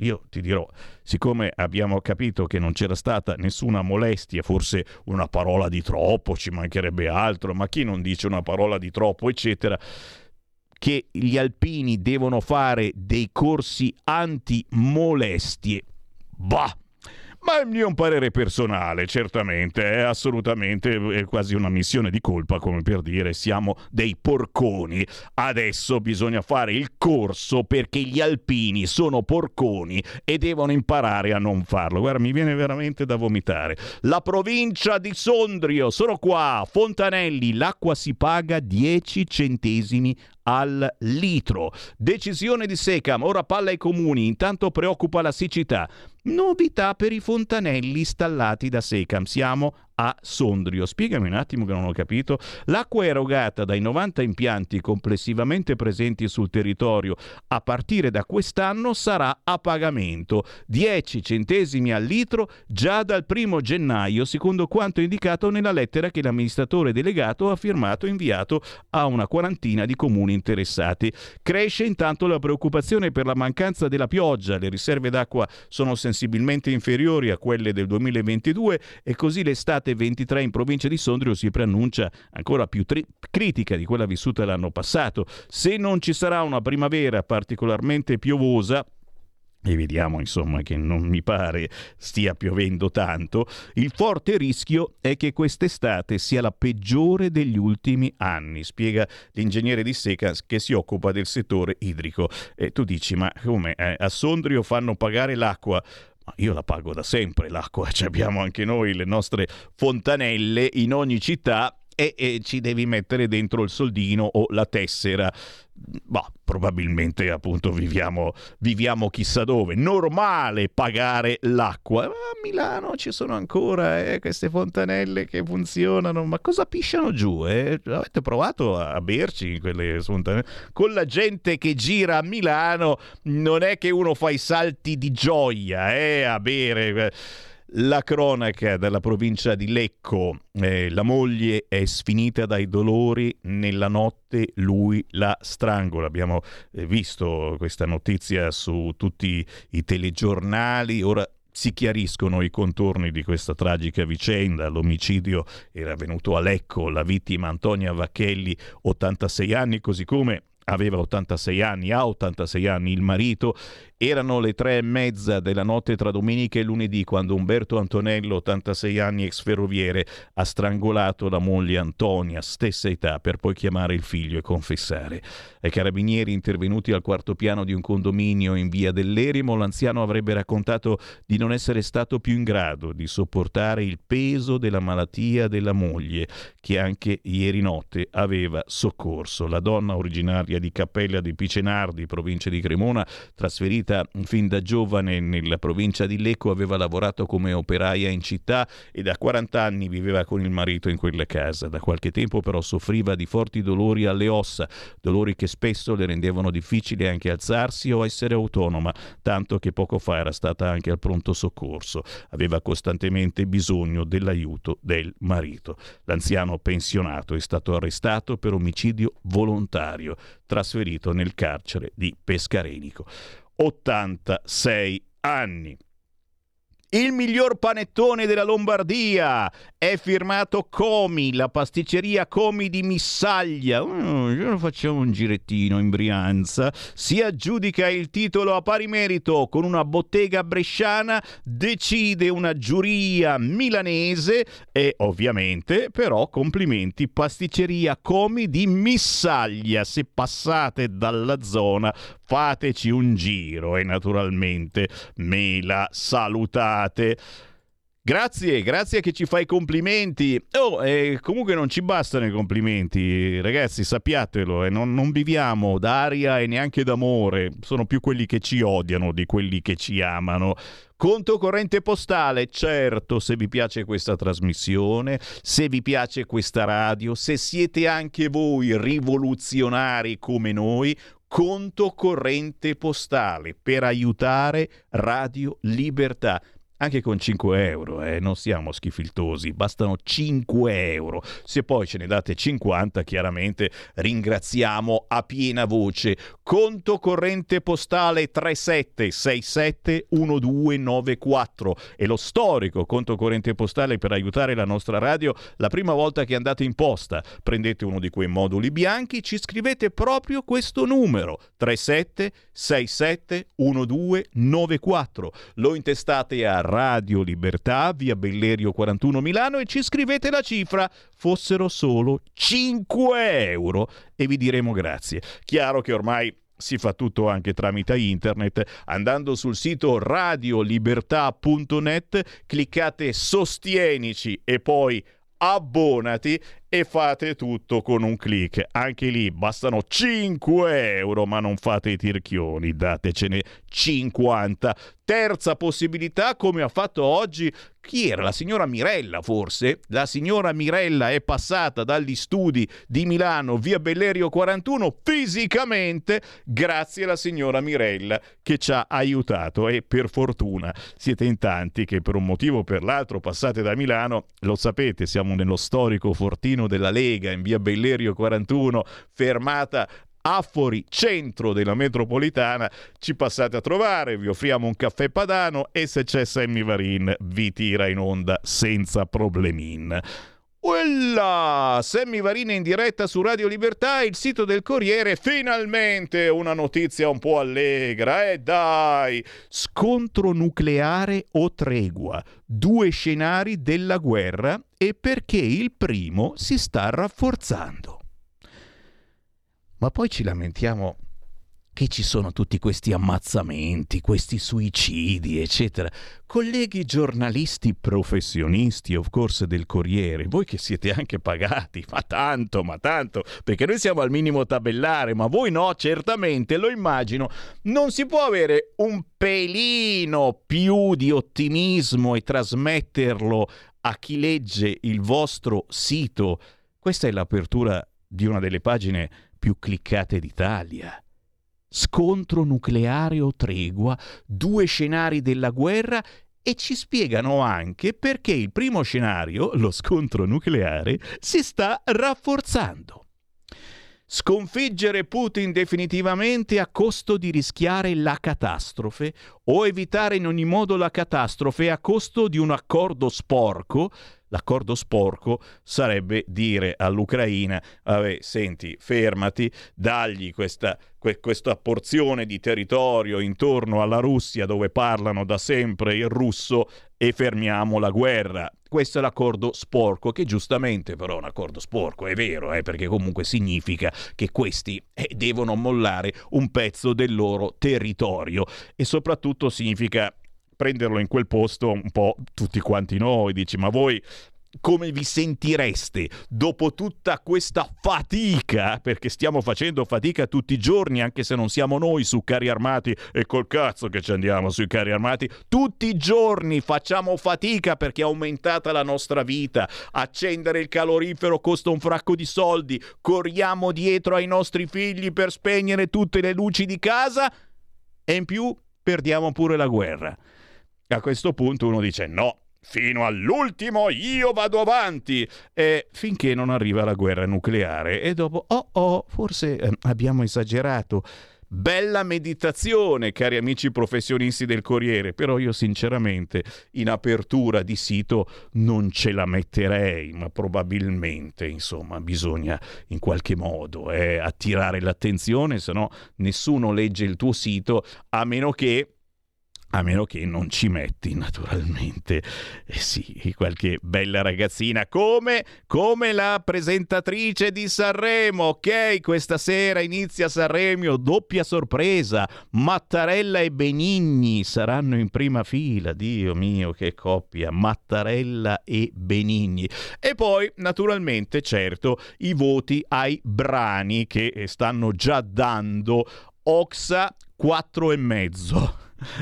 io ti dirò, siccome abbiamo capito che non c'era stata nessuna molestia, forse una parola di troppo, ci mancherebbe altro, ma chi non dice una parola di troppo, eccetera, che gli alpini devono fare dei corsi anti-molestie. Bah! Ma è il mio parere personale, certamente, è assolutamente è quasi una missione di colpa, come per dire siamo dei porconi. Adesso bisogna fare il corso perché gli alpini sono porconi e devono imparare a non farlo. Guarda, mi viene veramente da vomitare. La provincia di Sondrio, sono qua, Fontanelli, l'acqua si paga 10 centesimi al litro. Decisione di Secam, ora palla ai comuni, intanto preoccupa la siccità. Novità per i fontanelli installati da Secam. Siamo a Sondrio. Spiegami un attimo che non ho capito. L'acqua erogata dai 90 impianti complessivamente presenti sul territorio a partire da quest'anno sarà a pagamento 10 centesimi al litro già dal primo gennaio, secondo quanto indicato nella lettera che l'amministratore delegato ha firmato e inviato a una quarantina di comuni interessati. Cresce intanto la preoccupazione per la mancanza della pioggia. Le riserve d'acqua sono sensibilmente inferiori a quelle del 2022 e così l'estate 23 in provincia di Sondrio si preannuncia ancora più tri- critica di quella vissuta l'anno passato. Se non ci sarà una primavera particolarmente piovosa, e vediamo insomma che non mi pare stia piovendo tanto, il forte rischio è che quest'estate sia la peggiore degli ultimi anni, spiega l'ingegnere di Secas che si occupa del settore idrico. E tu dici, ma come? Eh, a Sondrio fanno pagare l'acqua io la pago da sempre l'acqua, cioè abbiamo anche noi le nostre fontanelle in ogni città e, e ci devi mettere dentro il soldino o la tessera. Boh, probabilmente appunto viviamo, viviamo chissà dove. Normale pagare l'acqua. Ma a Milano ci sono ancora eh, queste fontanelle che funzionano. Ma cosa pisciano giù? Eh? Avete provato a berci quelle fontanelle? Con la gente che gira a Milano non è che uno fa i salti di gioia eh, a bere la cronaca dalla provincia di Lecco, eh, la moglie è sfinita dai dolori, nella notte lui la strangola. Abbiamo eh, visto questa notizia su tutti i telegiornali, ora si chiariscono i contorni di questa tragica vicenda. L'omicidio era avvenuto a Lecco, la vittima Antonia Vacchelli, 86 anni, così come aveva 86 anni, ha 86 anni il marito erano le tre e mezza della notte tra domenica e lunedì quando Umberto Antonello, 86 anni, ex ferroviere, ha strangolato la moglie Antonia, stessa età, per poi chiamare il figlio e confessare. Ai carabinieri intervenuti al quarto piano di un condominio in via dell'Erimo, l'anziano avrebbe raccontato di non essere stato più in grado di sopportare il peso della malattia della moglie, che anche ieri notte aveva soccorso. La donna originaria di Cappella di Picenardi, provincia di Cremona, trasferita vita fin da giovane nella provincia di Lecco, aveva lavorato come operaia in città e da 40 anni viveva con il marito in quella casa. Da qualche tempo però soffriva di forti dolori alle ossa, dolori che spesso le rendevano difficile anche alzarsi o essere autonoma, tanto che poco fa era stata anche al pronto soccorso. Aveva costantemente bisogno dell'aiuto del marito. L'anziano pensionato è stato arrestato per omicidio volontario, trasferito nel carcere di Pescarenico. 86 anni. Il miglior panettone della Lombardia è firmato Comi, la pasticceria Comi di Missaglia. Oh, facciamo un girettino in Brianza. Si aggiudica il titolo a pari merito con una bottega bresciana, decide una giuria milanese e ovviamente però complimenti pasticceria Comi di Missaglia. Se passate dalla zona fateci un giro e naturalmente me la salutate. Grazie, grazie che ci fai complimenti. Oh, eh, comunque non ci bastano i complimenti, ragazzi, sappiatelo, eh, non, non, viviamo d'aria e neanche d'amore, sono più quelli che ci odiano di quelli che ci amano. Conto corrente postale, certo, se vi piace questa trasmissione, se vi piace questa radio, se siete anche voi rivoluzionari come noi, conto corrente postale per aiutare Radio Libertà anche con 5 euro, eh, non siamo schifiltosi, bastano 5 euro. Se poi ce ne date 50, chiaramente ringraziamo a piena voce. Conto corrente postale 37671294 e lo storico conto corrente postale per aiutare la nostra radio. La prima volta che andate in posta, prendete uno di quei moduli bianchi, ci scrivete proprio questo numero 37671294. Lo intestate a Radio Libertà, via Bellerio 41 Milano e ci scrivete la cifra, fossero solo 5 euro e vi diremo grazie. Chiaro che ormai si fa tutto anche tramite internet. Andando sul sito radiolibertà.net, cliccate Sostienici e poi abbonati e fate tutto con un clic. Anche lì bastano 5 euro, ma non fate i tirchioni, datecene 50. Terza possibilità, come ha fatto oggi, chi era? La signora Mirella, forse? La signora Mirella è passata dagli studi di Milano, via Bellerio 41, fisicamente, grazie alla signora Mirella che ci ha aiutato e per fortuna siete in tanti che per un motivo o per l'altro passate da Milano, lo sapete, siamo nello storico fortino Martino della Lega in via Bellerio 41, fermata a fuori centro della metropolitana, ci passate a trovare, vi offriamo un caffè padano e se c'è Sammy Varin vi tira in onda senza problemin. Uella! Sammy Varina in diretta su Radio Libertà, il sito del Corriere, finalmente una notizia un po' allegra, eh dai! Scontro nucleare o tregua, due scenari della guerra e perché il primo si sta rafforzando. Ma poi ci lamentiamo che ci sono tutti questi ammazzamenti, questi suicidi, eccetera. Colleghi giornalisti professionisti, of course, del Corriere, voi che siete anche pagati, ma tanto, ma tanto, perché noi siamo al minimo tabellare, ma voi no, certamente, lo immagino, non si può avere un pelino più di ottimismo e trasmetterlo a chi legge il vostro sito. Questa è l'apertura di una delle pagine più cliccate d'Italia scontro nucleare o tregua, due scenari della guerra e ci spiegano anche perché il primo scenario, lo scontro nucleare, si sta rafforzando. Sconfiggere Putin definitivamente a costo di rischiare la catastrofe o evitare in ogni modo la catastrofe a costo di un accordo sporco l'accordo sporco sarebbe dire all'Ucraina, vabbè, senti, fermati, dagli questa, que- questa porzione di territorio intorno alla Russia dove parlano da sempre il russo e fermiamo la guerra. Questo è l'accordo sporco, che giustamente però è un accordo sporco, è vero, eh, perché comunque significa che questi eh, devono mollare un pezzo del loro territorio e soprattutto significa prenderlo in quel posto un po' tutti quanti noi, dici ma voi come vi sentireste dopo tutta questa fatica, perché stiamo facendo fatica tutti i giorni, anche se non siamo noi su carri armati e col cazzo che ci andiamo sui carri armati, tutti i giorni facciamo fatica perché è aumentata la nostra vita, accendere il calorifero costa un fracco di soldi, corriamo dietro ai nostri figli per spegnere tutte le luci di casa e in più perdiamo pure la guerra. A questo punto uno dice no, Fino all'ultimo io vado avanti e finché non arriva la guerra nucleare e dopo oh oh forse eh, abbiamo esagerato. Bella meditazione, cari amici professionisti del Corriere, però io sinceramente in apertura di sito non ce la metterei, ma probabilmente, insomma, bisogna in qualche modo eh, attirare l'attenzione, se no nessuno legge il tuo sito, a meno che a meno che non ci metti, naturalmente, eh sì, qualche bella ragazzina come, come la presentatrice di Sanremo. Ok, questa sera inizia Sanremo, doppia sorpresa. Mattarella e Benigni saranno in prima fila. Dio mio, che coppia! Mattarella e Benigni. E poi, naturalmente, certo, i voti ai brani che stanno già dando Oxa 4 e mezzo.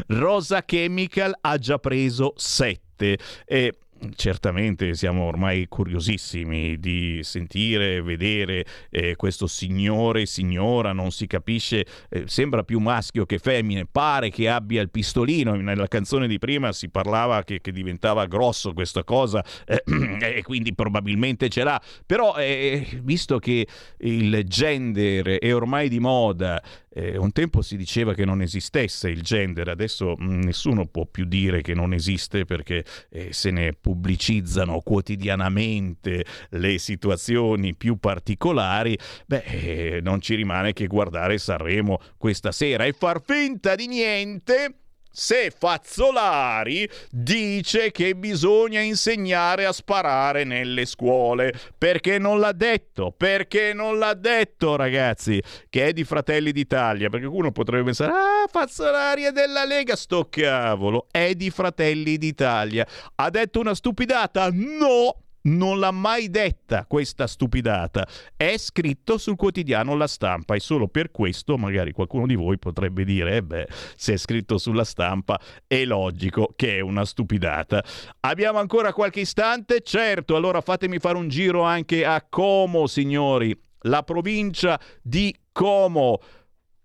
Rosa Chemical ha già preso 7 e Certamente siamo ormai curiosissimi di sentire, vedere eh, questo signore, signora, non si capisce, eh, sembra più maschio che femmine, pare che abbia il pistolino, nella canzone di prima si parlava che, che diventava grosso questa cosa eh, e quindi probabilmente ce l'ha, però eh, visto che il gender è ormai di moda, eh, un tempo si diceva che non esistesse il gender, adesso mh, mm, nessuno può più dire che non esiste perché eh, se ne pubblicizzano quotidianamente le situazioni più particolari, beh, eh, non ci rimane che guardare Sanremo questa sera e far finta di niente se Fazzolari dice che bisogna insegnare a sparare nelle scuole. Perché non l'ha detto? Perché non l'ha detto, ragazzi? Che è di Fratelli d'Italia. Perché uno potrebbe pensare, ah, Fazzolari è della Lega. Sto cavolo, è di Fratelli d'Italia. Ha detto una stupidata? No! Non l'ha mai detta questa stupidata. È scritto sul quotidiano La Stampa e solo per questo magari qualcuno di voi potrebbe dire, eh beh, se è scritto sulla stampa è logico che è una stupidata. Abbiamo ancora qualche istante? Certo, allora fatemi fare un giro anche a Como, signori. La provincia di Como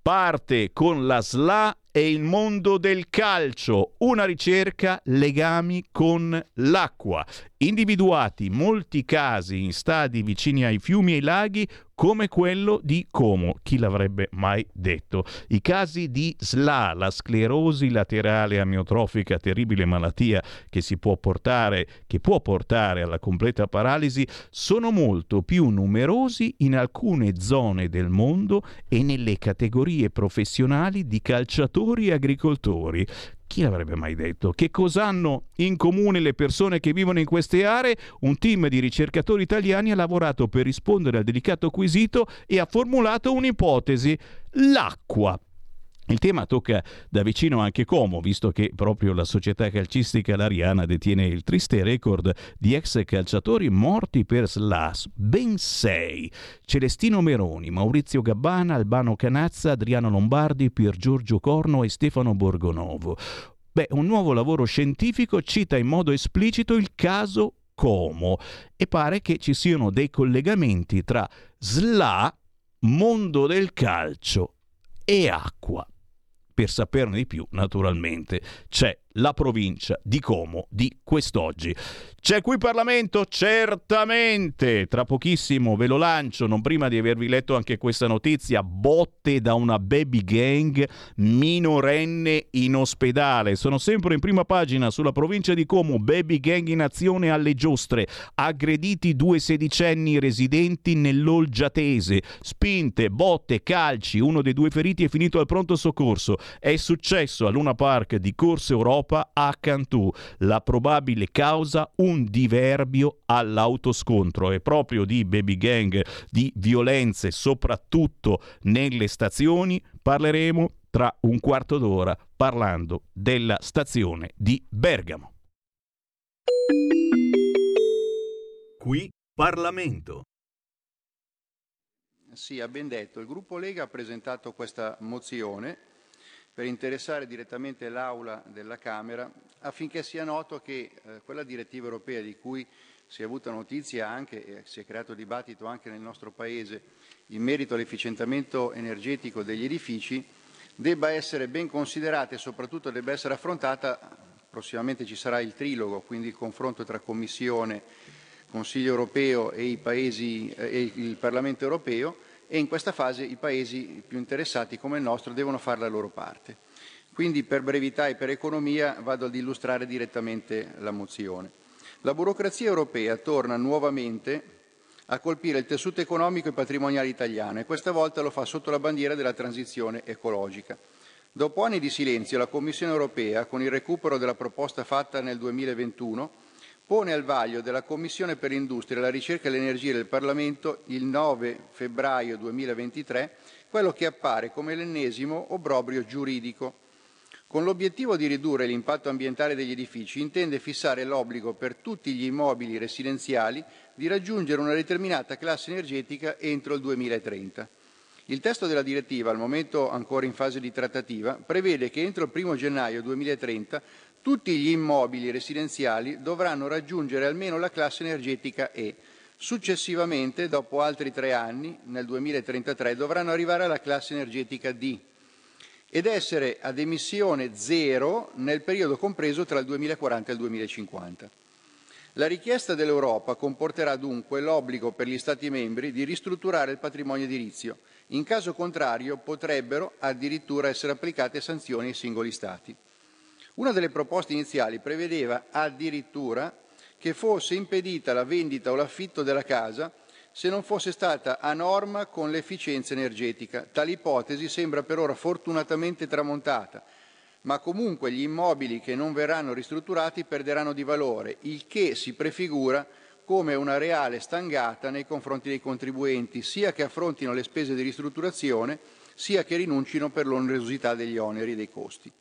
parte con la SLA e il mondo del calcio, una ricerca legami con l'acqua. Individuati molti casi in stadi vicini ai fiumi e ai laghi come quello di Como. Chi l'avrebbe mai detto? I casi di SLA, la sclerosi laterale amiotrofica, terribile malattia che si può portare, che può portare alla completa paralisi, sono molto più numerosi in alcune zone del mondo e nelle categorie professionali di calciatori e agricoltori. Chi l'avrebbe mai detto? Che cosa hanno in comune le persone che vivono in queste aree? Un team di ricercatori italiani ha lavorato per rispondere al delicato quesito e ha formulato un'ipotesi. L'acqua. Il tema tocca da vicino anche Como, visto che proprio la società calcistica Lariana detiene il triste record di ex calciatori morti per SLAS, ben sei. Celestino Meroni, Maurizio Gabbana, Albano Canazza, Adriano Lombardi, Pier Giorgio Corno e Stefano Borgonovo. Beh, un nuovo lavoro scientifico cita in modo esplicito il caso Como e pare che ci siano dei collegamenti tra SLA, mondo del calcio e acqua. Per saperne di più, naturalmente, c'è la provincia di Como di quest'oggi. C'è qui Parlamento? Certamente! Tra pochissimo ve lo lancio, non prima di avervi letto anche questa notizia. Botte da una baby gang minorenne in ospedale. Sono sempre in prima pagina sulla provincia di Como. Baby gang in azione alle giostre. Aggrediti due sedicenni residenti nell'Olgiatese. Spinte, botte, calci. Uno dei due feriti è finito al pronto soccorso. È successo a Luna Park di Corso Europa a Cantù. La probabile causa un un diverbio all'autoscontro e proprio di baby gang, di violenze soprattutto nelle stazioni, parleremo tra un quarto d'ora parlando della stazione di Bergamo. Qui Parlamento. Sì, ha ben detto. Il gruppo Lega ha presentato questa mozione per interessare direttamente l'Aula della Camera affinché sia noto che eh, quella direttiva europea di cui si è avuta notizia anche e si è creato dibattito anche nel nostro Paese in merito all'efficientamento energetico degli edifici debba essere ben considerata e soprattutto debba essere affrontata, prossimamente ci sarà il trilogo, quindi il confronto tra Commissione, Consiglio europeo e, paesi, eh, e il Parlamento europeo, e in questa fase i paesi più interessati come il nostro devono fare la loro parte. Quindi per brevità e per economia vado ad illustrare direttamente la mozione. La burocrazia europea torna nuovamente a colpire il tessuto economico e patrimoniale italiano e questa volta lo fa sotto la bandiera della transizione ecologica. Dopo anni di silenzio, la Commissione europea, con il recupero della proposta fatta nel 2021, pone al vaglio della Commissione per l'Industria, la Ricerca e l'Energia del Parlamento il 9 febbraio 2023 quello che appare come l'ennesimo obbrobrio giuridico. Con l'obiettivo di ridurre l'impatto ambientale degli edifici intende fissare l'obbligo per tutti gli immobili residenziali di raggiungere una determinata classe energetica entro il 2030. Il testo della direttiva, al momento ancora in fase di trattativa, prevede che entro il 1 gennaio 2030 tutti gli immobili residenziali dovranno raggiungere almeno la classe energetica E. Successivamente, dopo altri tre anni, nel 2033, dovranno arrivare alla classe energetica D ed essere ad emissione zero nel periodo compreso tra il 2040 e il 2050. La richiesta dell'Europa comporterà dunque l'obbligo per gli Stati membri di ristrutturare il patrimonio edilizio. In caso contrario potrebbero addirittura essere applicate sanzioni ai singoli Stati. Una delle proposte iniziali prevedeva addirittura che fosse impedita la vendita o l'affitto della casa se non fosse stata a norma con l'efficienza energetica. Tale ipotesi sembra per ora fortunatamente tramontata, ma comunque gli immobili che non verranno ristrutturati perderanno di valore, il che si prefigura come una reale stangata nei confronti dei contribuenti, sia che affrontino le spese di ristrutturazione, sia che rinuncino per l'onerosità degli oneri e dei costi.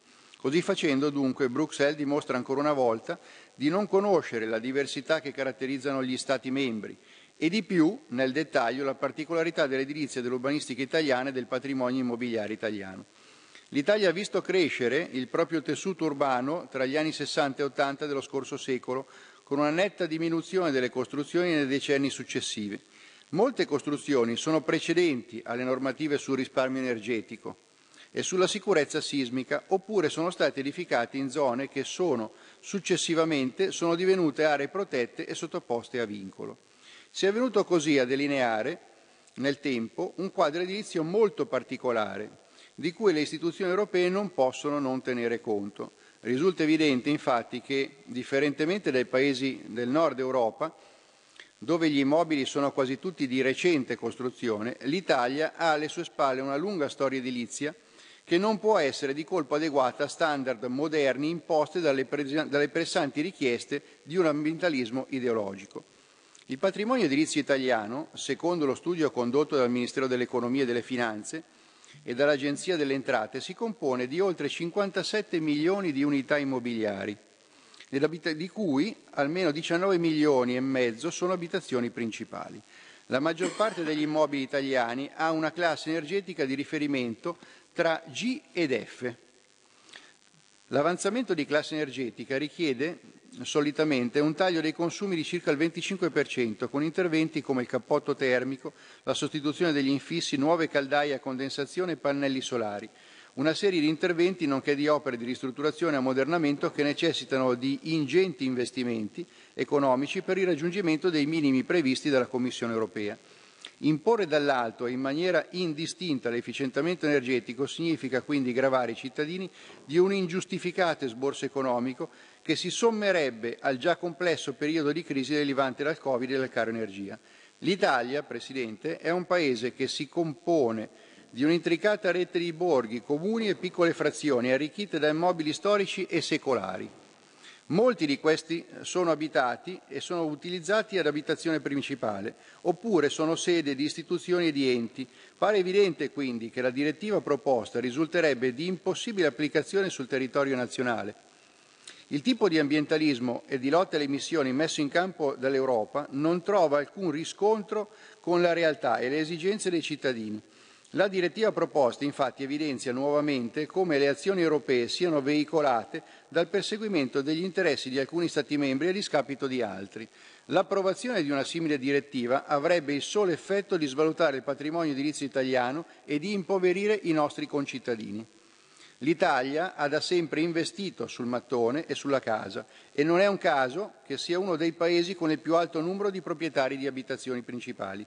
Così facendo, dunque, Bruxelles dimostra ancora una volta di non conoscere la diversità che caratterizzano gli Stati membri e di più, nel dettaglio, la particolarità dell'edilizia e dell'urbanistica italiana e del patrimonio immobiliare italiano. L'Italia ha visto crescere il proprio tessuto urbano tra gli anni 60 e 80 dello scorso secolo, con una netta diminuzione delle costruzioni nei decenni successivi. Molte costruzioni sono precedenti alle normative sul risparmio energetico, e sulla sicurezza sismica, oppure sono stati edificati in zone che sono successivamente sono divenute aree protette e sottoposte a vincolo. Si è venuto così a delineare nel tempo un quadro edilizio molto particolare, di cui le istituzioni europee non possono non tenere conto. Risulta evidente infatti che, differentemente dai paesi del nord Europa, dove gli immobili sono quasi tutti di recente costruzione, l'Italia ha alle sue spalle una lunga storia edilizia che non può essere di colpo adeguata a standard moderni imposti dalle, dalle pressanti richieste di un ambientalismo ideologico. Il patrimonio edilizio italiano, secondo lo studio condotto dal Ministero dell'Economia e delle Finanze e dall'Agenzia delle Entrate, si compone di oltre 57 milioni di unità immobiliari, di cui almeno 19 milioni e mezzo sono abitazioni principali. La maggior parte degli immobili italiani ha una classe energetica di riferimento tra G ed F. L'avanzamento di classe energetica richiede solitamente un taglio dei consumi di circa il 25%, con interventi come il cappotto termico, la sostituzione degli infissi, nuove caldaie a condensazione e pannelli solari. una serie di interventi nonché di opere di ristrutturazione e ammodernamento che necessitano di ingenti investimenti economici per il raggiungimento dei minimi previsti dalla Commissione europea. Imporre dall'alto e in maniera indistinta l'efficientamento energetico significa quindi gravare i cittadini di un ingiustificato sborso economico che si sommerebbe al già complesso periodo di crisi derivante dal Covid e dal caro energia. L'Italia, Presidente, è un Paese che si compone di un'intricata rete di borghi, comuni e piccole frazioni arricchite da immobili storici e secolari. Molti di questi sono abitati e sono utilizzati ad abitazione principale, oppure sono sede di istituzioni e di enti. Pare evidente quindi che la direttiva proposta risulterebbe di impossibile applicazione sul territorio nazionale. Il tipo di ambientalismo e di lotta alle emissioni messo in campo dall'Europa non trova alcun riscontro con la realtà e le esigenze dei cittadini. La direttiva proposta infatti evidenzia nuovamente come le azioni europee siano veicolate dal perseguimento degli interessi di alcuni Stati membri a discapito di altri. L'approvazione di una simile direttiva avrebbe il solo effetto di svalutare il patrimonio edilizio italiano e di impoverire i nostri concittadini. L'Italia ha da sempre investito sul mattone e sulla casa e non è un caso che sia uno dei paesi con il più alto numero di proprietari di abitazioni principali.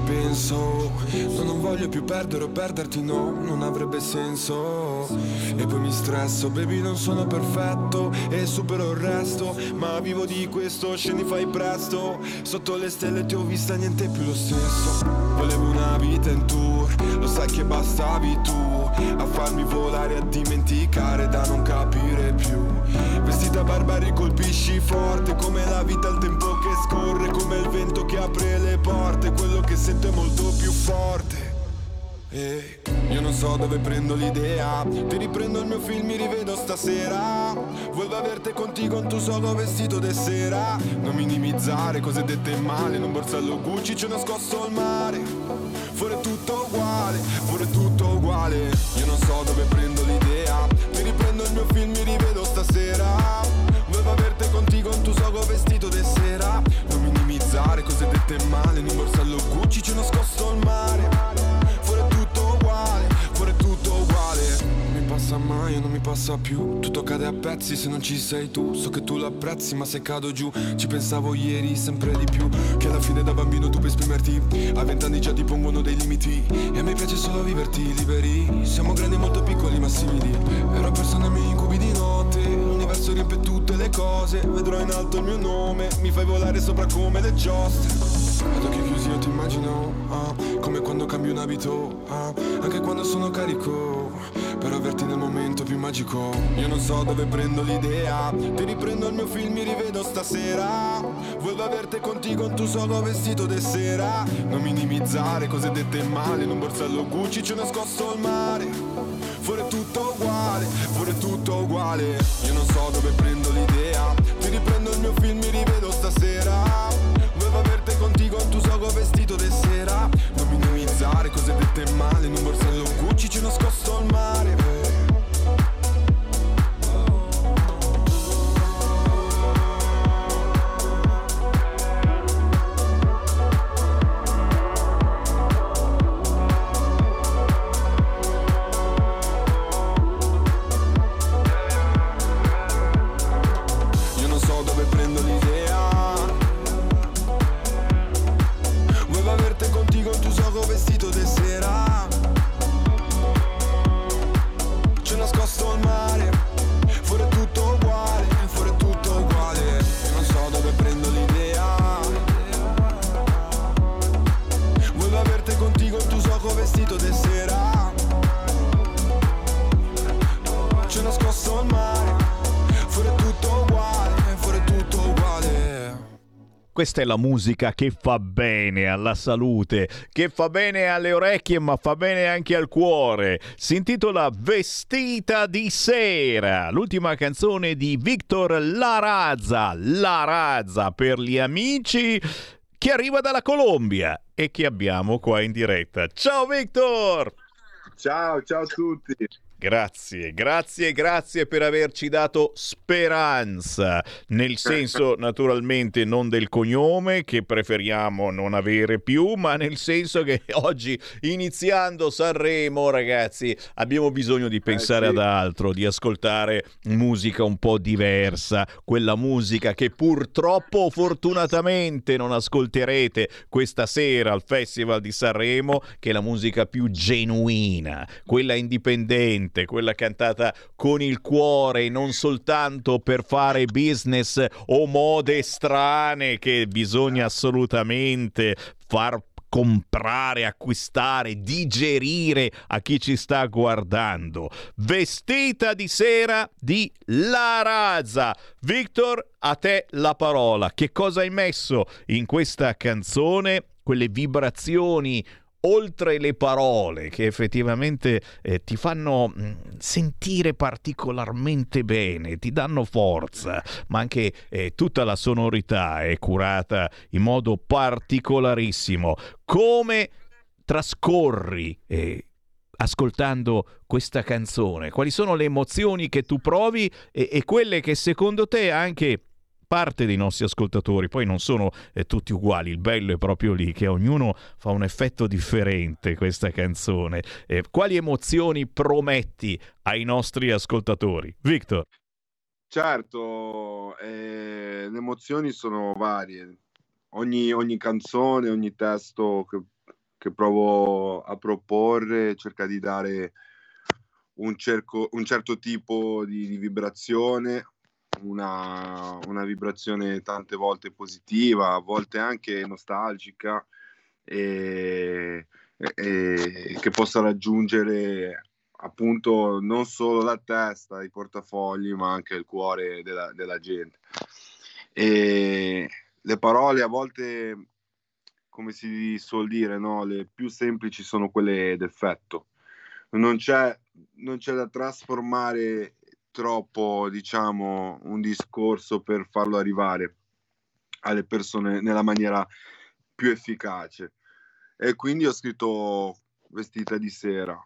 Da un po' voglio più perdere o perderti, no Non avrebbe senso. E poi mi stresso Baby, non sono perfetto E supero il resto Ma vivo di questo, scendi fai presto. Sotto le stelle ti ho vista, niente più lo stesso. Volevo una vita in tour Lo sai che bastavi tu A farmi volare, a dimenticare Da non capire più. Vestita barbari colpisci forte Come la vita il tempo che scorre Come il vento che apre le porte Quello che sento è molto più forte e io non so dove prendo l'idea. Ti riprendo il mio film, mi rivedo stasera. Vuelvo averti contigo in tu solo vestito de sera? Non minimizzare cose dette male Non borsello Gucci, c'è nascosto al mare. Fuori tutto uguale, fuori tutto uguale. Io non so dove prendo l'idea. Ti riprendo il mio film, mi rivedo stasera. Vuelvo averti contigo in tu solo vestito de sera? Non minimizzare cose dette male In un borsello passa più. Tutto cade a pezzi se non ci sei tu. So che tu l'apprezzi ma se cado giù Ci pensavo ieri sempre di più. Che alla fine da bambino tu puoi esprimerti. A vent'anni già ti pongono dei limiti. E a me piace solo viverti liberi. Siamo grandi molto piccoli ma simili. Ero perso nei miei incubi di notte. L'universo riempie tutte le cose. Vedrò in alto il mio nome. Mi fai volare sopra come le giostre. Ad occhi chiusi io ti immagino ah, come quando cambio un abito ah, anche quando sono carico per averti nel momento più magico. Io non so dove prendo l'idea. Ti riprendo il mio film mi rivedo stasera. Voglio averti contigo tu solo vestito de sera. Non minimizzare cose dette male in un borsello Gucci ci ho nascosto il mare. Fuori tutto uguale fuori tutto uguale. Io non so dove prendo l'idea. Ti riprendo il mio film mi rivedo stasera. Volevo averti contigo tu solo vestito de sera. Non minimizzare cose dette male in un borsello Gucci ci ho nascosto Questa è la musica che fa bene alla salute, che fa bene alle orecchie, ma fa bene anche al cuore. Si intitola Vestita di sera, l'ultima canzone di Victor Larazza. Larazza per gli amici che arriva dalla Colombia e che abbiamo qua in diretta. Ciao Victor! Ciao, ciao a tutti. Grazie, grazie, grazie per averci dato speranza, nel senso naturalmente non del cognome che preferiamo non avere più, ma nel senso che oggi iniziando Sanremo ragazzi abbiamo bisogno di pensare Eh, sì. ad altro, di ascoltare musica un po' diversa, quella musica che purtroppo fortunatamente non ascolterete questa sera al Festival di Sanremo, che è la musica più genuina, quella indipendente, quella cantata con il cuore, non soltanto per fare business o mode strane che bisogna assolutamente far comprare, acquistare, digerire a chi ci sta guardando. Vestita di sera di La Razza. Victor, a te la parola. Che cosa hai messo in questa canzone? Quelle vibrazioni oltre le parole che effettivamente eh, ti fanno mh, sentire particolarmente bene, ti danno forza, ma anche eh, tutta la sonorità è curata in modo particolarissimo. Come trascorri eh, ascoltando questa canzone? Quali sono le emozioni che tu provi e, e quelle che secondo te anche parte dei nostri ascoltatori, poi non sono eh, tutti uguali, il bello è proprio lì che ognuno fa un effetto differente questa canzone. Eh, quali emozioni prometti ai nostri ascoltatori? Victor. Certo, eh, le emozioni sono varie. Ogni, ogni canzone, ogni testo che, che provo a proporre cerca di dare un, cerco- un certo tipo di, di vibrazione, una, una vibrazione tante volte positiva, a volte anche nostalgica, e, e- e che possa raggiungere appunto non solo la testa, i portafogli, ma anche il cuore della, della gente. E le parole a volte, come si suol dire, no? le più semplici sono quelle d'effetto. Non c'è, non c'è da trasformare troppo, diciamo, un discorso per farlo arrivare alle persone nella maniera più efficace. E quindi ho scritto Vestita di sera.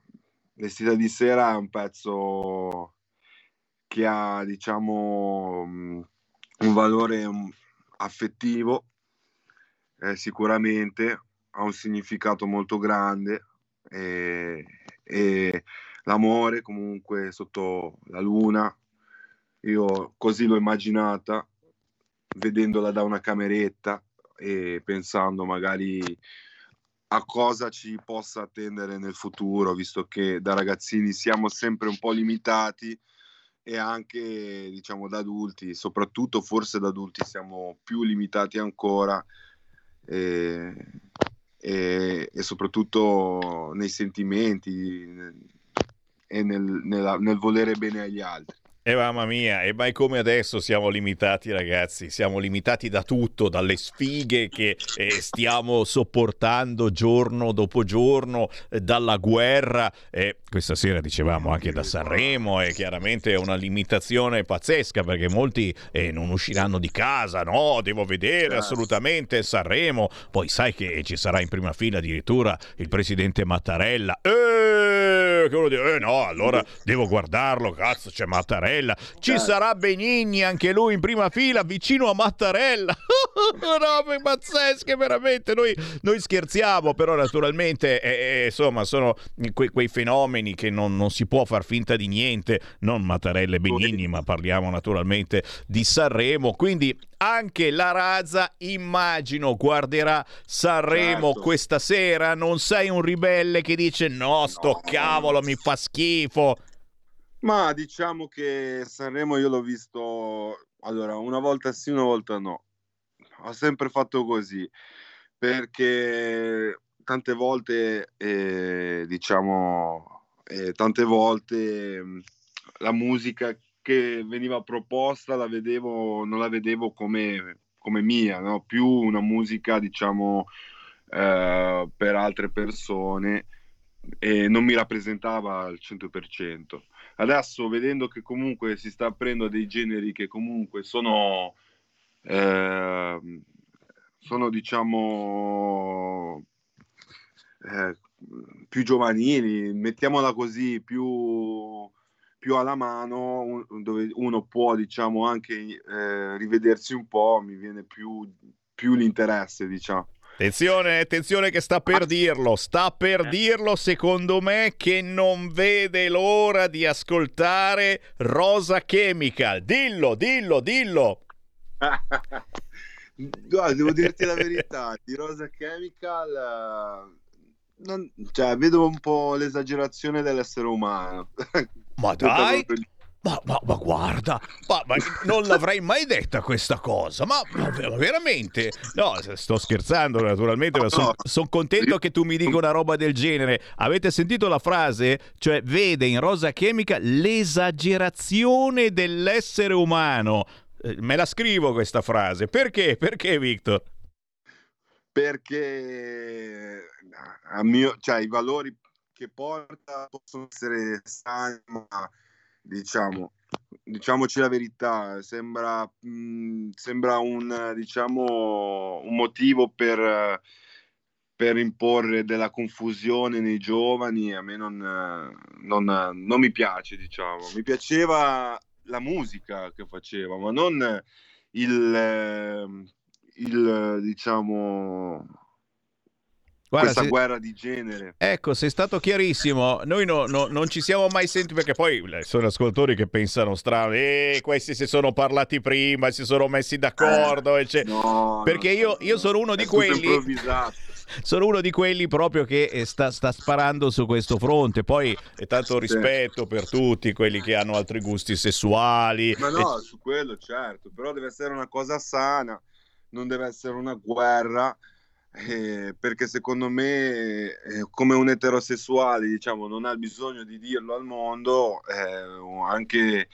Vestita di sera è un pezzo che ha, diciamo, mm, un valore mm, affettivo, eh, sicuramente, ha un significato molto grande e, e l'amore comunque sotto la luna, io così l'ho immaginata, vedendola da una cameretta e pensando magari a cosa ci possa attendere nel futuro, visto che da ragazzini siamo sempre un po' limitati e anche diciamo da adulti, soprattutto forse da adulti siamo più limitati ancora e, e, e soprattutto nei sentimenti e nel, nella, nel volere bene agli altri. E mamma mia, e mai come adesso siamo limitati ragazzi, siamo limitati da tutto, dalle sfighe che eh, stiamo sopportando giorno dopo giorno, eh, dalla guerra, e questa sera dicevamo anche da Sanremo, e chiaramente è una limitazione pazzesca perché molti eh, non usciranno di casa, no, devo vedere assolutamente Sanremo, poi sai che ci sarà in prima fila addirittura il presidente Mattarella, eh, che uno dice, eh no, allora devo guardarlo, cazzo c'è Mattarella, ci sarà Benigni anche lui in prima fila vicino a Mattarella. Robe pazzesche, veramente. Noi, noi scherziamo, però naturalmente eh, eh, insomma sono que- quei fenomeni che non, non, si può far finta di niente. Non Mattarella e Benigni, ma parliamo naturalmente di Sanremo. Quindi anche la Razza, immagino, guarderà Sanremo Certo. questa sera. Non sei un ribelle che dice no, sto cavolo, mi fa schifo. Ma diciamo che Sanremo io l'ho visto, allora, una volta sì, una volta no. Ho sempre fatto così, perché tante volte, eh, diciamo, eh, tante volte mh, la musica che veniva proposta la vedevo, non la vedevo come, come mia, no? Più una musica, diciamo, eh, per altre persone e non mi rappresentava al 100%. Adesso vedendo che comunque si sta aprendo dei generi che comunque sono, ehm, sono diciamo eh, più giovanili, mettiamola così, più, più alla mano, un- dove uno può diciamo anche eh, rivedersi un po', mi viene più, più l'interesse, diciamo. Attenzione, attenzione che sta per dirlo, sta per dirlo secondo me che non vede l'ora di ascoltare Rosa Chemical. Dillo, dillo, dillo. Guarda, devo dirti la verità, di Rosa Chemical eh, non- cioè, vedo un po' l'esagerazione dell'essere umano. Ma dai, ma, ma- ma guarda, ma, ma non l'avrei mai detta questa cosa, ma, ma ver- veramente? No, sto scherzando naturalmente, ma sono contento che tu mi dica una roba del genere. Avete sentito la frase? Cioè, vede in Rosa Chemica l'esagerazione dell'essere umano. Eh, Me la scrivo questa frase. Perché? Perché, Victor? perché a mio, cioè, i valori che porta possono essere sani, ma diciamo, diciamoci la verità, sembra, mh, sembra un, diciamo, un motivo per, per imporre della confusione nei giovani, a me non, non, non mi piace, diciamo. Mi piaceva la musica che faceva, ma non il, il diciamo, Guarda, questa se- guerra di genere. Ecco, sei stato chiarissimo. Noi no- no- non ci siamo mai sentiti perché poi eh, sono ascoltatori che pensano strano. Eh, questi si sono parlati prima, si sono messi d'accordo. ecce- No, perché io, io sono uno di quelli. Sono uno di quelli proprio che eh, sta, sta sparando su questo fronte. Poi è tanto rispetto per tutti quelli che hanno altri gusti sessuali. Ma no, su quello certo, però deve essere una cosa sana, non deve essere una guerra, eh, perché secondo me eh, come un eterosessuale, diciamo, non ha bisogno di dirlo al mondo, eh, anche,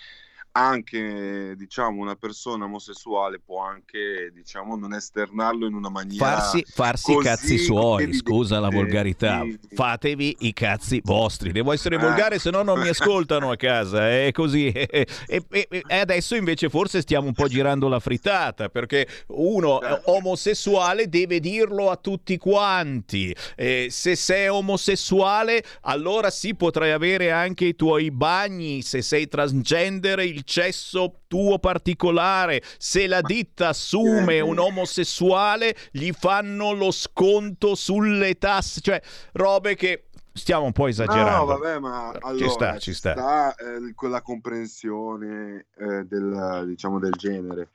anche diciamo, una persona omosessuale può anche diciamo, non esternarlo in una maniera Farsi, farsi i cazzi suoi, evidente. scusa la volgarità. Sì. Fatevi i cazzi vostri. Devo essere Eh. volgare, se no non mi ascoltano a casa. È così. E, e- e adesso invece forse stiamo un po' girando la frittata perché uno eh, omosessuale deve dirlo a tutti quanti. Eh, se sei omosessuale, allora sì potrai avere anche i tuoi bagni. Se sei transgender, il cesso tuo particolare. Se la ditta assume un omosessuale, gli fanno lo sconto sulle tasse. Cioè, robe che stiamo un po' esagerando. No, vabbè, ma allora, ci sta, ci sta. eh, quella comprensione eh, del, diciamo, del genere.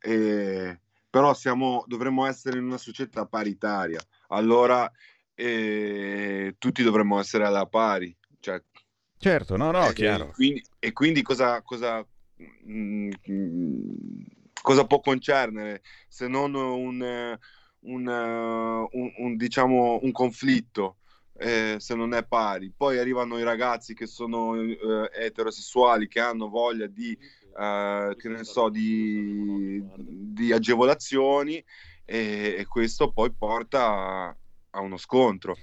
E- però siamo, dovremmo essere in una società paritaria. Allora eh, tutti dovremmo essere alla pari. Cioè, Certo, no, no, eh, chiaro. E quindi, e quindi cosa, cosa, mm, mm, cosa può concernere se non un, un, un- un, diciamo, un conflitto eh, se non è pari. Poi arrivano i ragazzi che sono eh, eterosessuali, che hanno voglia di, eh, che ne so, di, di agevolazioni e, e questo poi porta a, a uno scontro.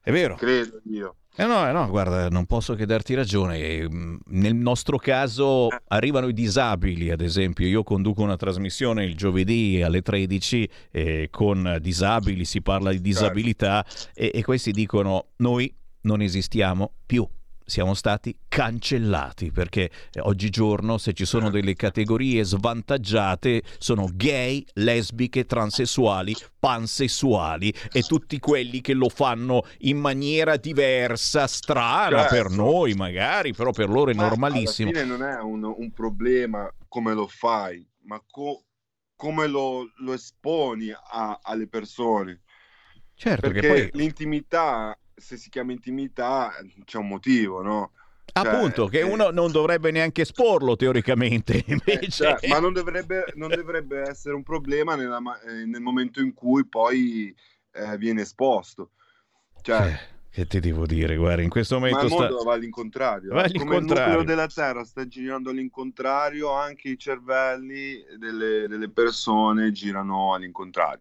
È vero. Credo io. Eh no, eh no, guarda, non posso che darti ragione. Eh, Nel nostro caso arrivano i disabili, ad esempio. Io conduco una trasmissione il giovedì alle 13 eh, con disabili, si parla di disabilità e, e questi dicono noi non esistiamo più. Siamo stati cancellati perché eh, oggigiorno se ci sono delle categorie svantaggiate sono gay, lesbiche, transessuali, pansessuali e tutti quelli che lo fanno in maniera diversa, strana Certo. per noi magari, però per loro è Ma normalissimo. Alla fine non è un, un problema come lo fai, ma co- come lo, lo esponi a- alle persone. Certo, che Perché poi- l'intimità, se si chiama intimità, c'è un motivo, no? Cioè, Appunto, che eh, uno non dovrebbe neanche esporlo teoricamente, invece... cioè, ma non dovrebbe, non dovrebbe essere un problema nella ma- eh, nel momento in cui poi eh, viene esposto. Cioè, Che ti devo dire, guarda, in questo ma momento il sta... mondo va all'incontrario. Va eh. Come il all'incontrario. nucleo della Terra sta girando all'incontrario, anche i cervelli delle, delle persone girano all'incontrario.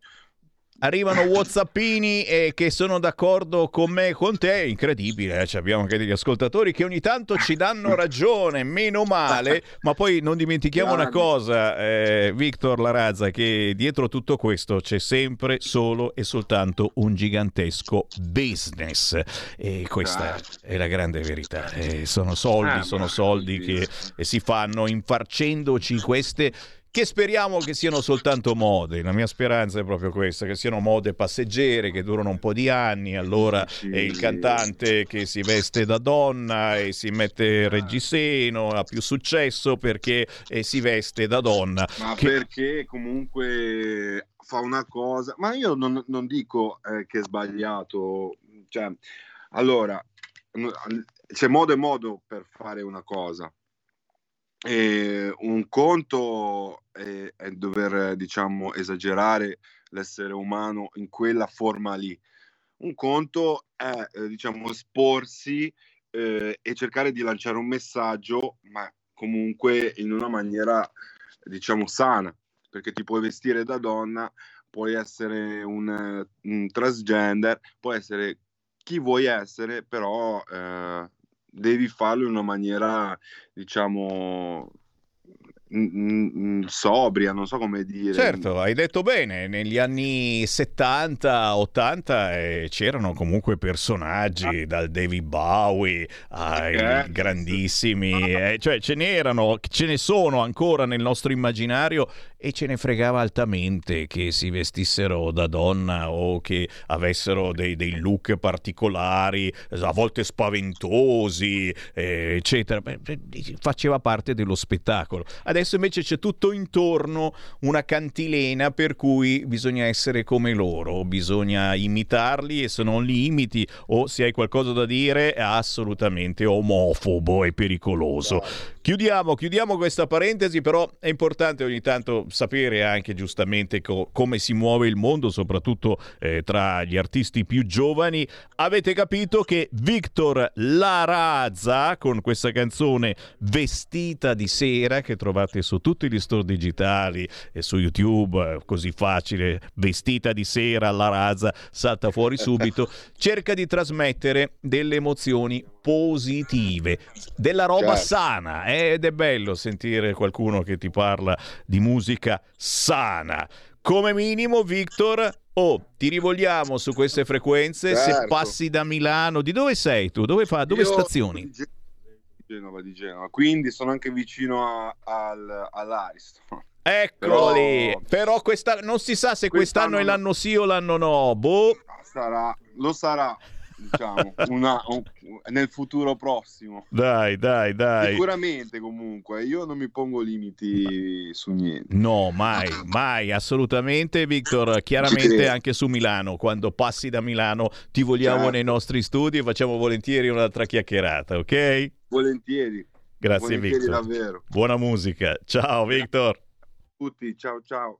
Arrivano whatsappini eh, che sono d'accordo con me e con te, incredibile, eh, cioè, abbiamo anche degli ascoltatori che ogni tanto ci danno ragione, meno male, ma poi non dimentichiamo una cosa, eh, Victor Larazza, che dietro tutto questo c'è sempre solo e soltanto un gigantesco business. E questa è la grande verità, Eh, sono soldi, Eh, sono soldi che si fanno infarcendoci queste che speriamo che siano soltanto mode. La mia speranza è proprio questa, che siano mode passeggere, che durano un po' di anni, allora è il cantante che si veste da donna e si mette il reggiseno, ha più successo perché eh, si veste da donna. Ma Che- perché comunque fa una cosa, ma io non, non dico eh, che è sbagliato, cioè, allora, c'è modo e modo per fare una cosa. E un conto è, è dover, diciamo, esagerare l'essere umano in quella forma lì. Un conto è, eh, diciamo, esporsi eh, e cercare di lanciare un messaggio, ma comunque in una maniera, diciamo, sana, perché ti puoi vestire da donna, puoi essere un, un transgender, puoi essere chi vuoi essere, però eh, devi farlo in una maniera, diciamo, sobria, non so come dire. Certo, hai detto bene, negli anni 70-80 eh, c'erano comunque personaggi, dal David Bowie ai Eh. grandissimi, eh, cioè ce n'erano, ce ne sono ancora nel nostro immaginario e ce ne fregava altamente che si vestissero da donna o che avessero dei, dei look particolari, a volte spaventosi, eh, eccetera. Faceva parte dello spettacolo. Adesso invece c'è tutto intorno una cantilena per cui bisogna essere come loro, bisogna imitarli e se non li imiti o se hai qualcosa da dire è assolutamente omofobo e pericoloso. Chiudiamo, chiudiamo questa parentesi, però è importante ogni tanto sapere anche giustamente co- come si muove il mondo, soprattutto eh, tra gli artisti più giovani. Avete capito che Victor Larazza, con questa canzone Vestita di sera, che trovate su tutti gli store digitali e su YouTube, eh, così facile, Vestita di sera, Larazza, salta fuori subito, cerca di trasmettere delle emozioni positive, della roba Certo. sana eh, ed è bello sentire qualcuno che ti parla di musica sana. Come minimo, Victor, oh, ti rivolgiamo su queste frequenze. Se Certo. passi da Milano, di dove sei tu? Dove, fa, dove Io stazioni? Di Ge- di Genova, di Genova, quindi sono anche vicino a- al, all'Ariston. Eccoli! Però- Però, questa, non si sa se quest'anno, Quest'anno è no. l'anno sì o l'anno no. Boh. Sarà, lo sarà, diciamo, una- un- nel futuro prossimo. Dai, dai, dai. Sicuramente comunque, io non mi pongo limiti su niente. No, mai, mai, assolutamente, Victor. Chiaramente anche su Milano, quando passi da Milano, ti vogliamo Certo. nei nostri studi e facciamo volentieri un'altra chiacchierata, ok? Volentieri. Grazie, Volentieri Victor. davvero. Buona musica. Ciao, Victor. Tutti, ciao ciao.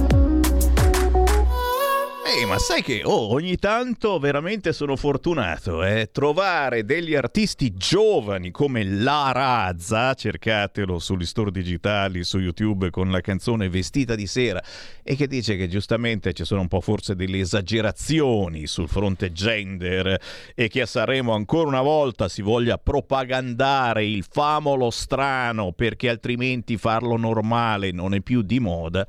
Ehi, ma sai che oh, ogni tanto veramente sono fortunato, eh? Trovare degli artisti giovani come La Razza, cercatelo sugli store digitali, su YouTube con la canzone Vestita di sera, e che dice che giustamente ci sono un po' forse delle esagerazioni sul fronte gender e che a Sanremo ancora una volta si voglia propagandare il famolo strano perché altrimenti farlo normale non è più di moda.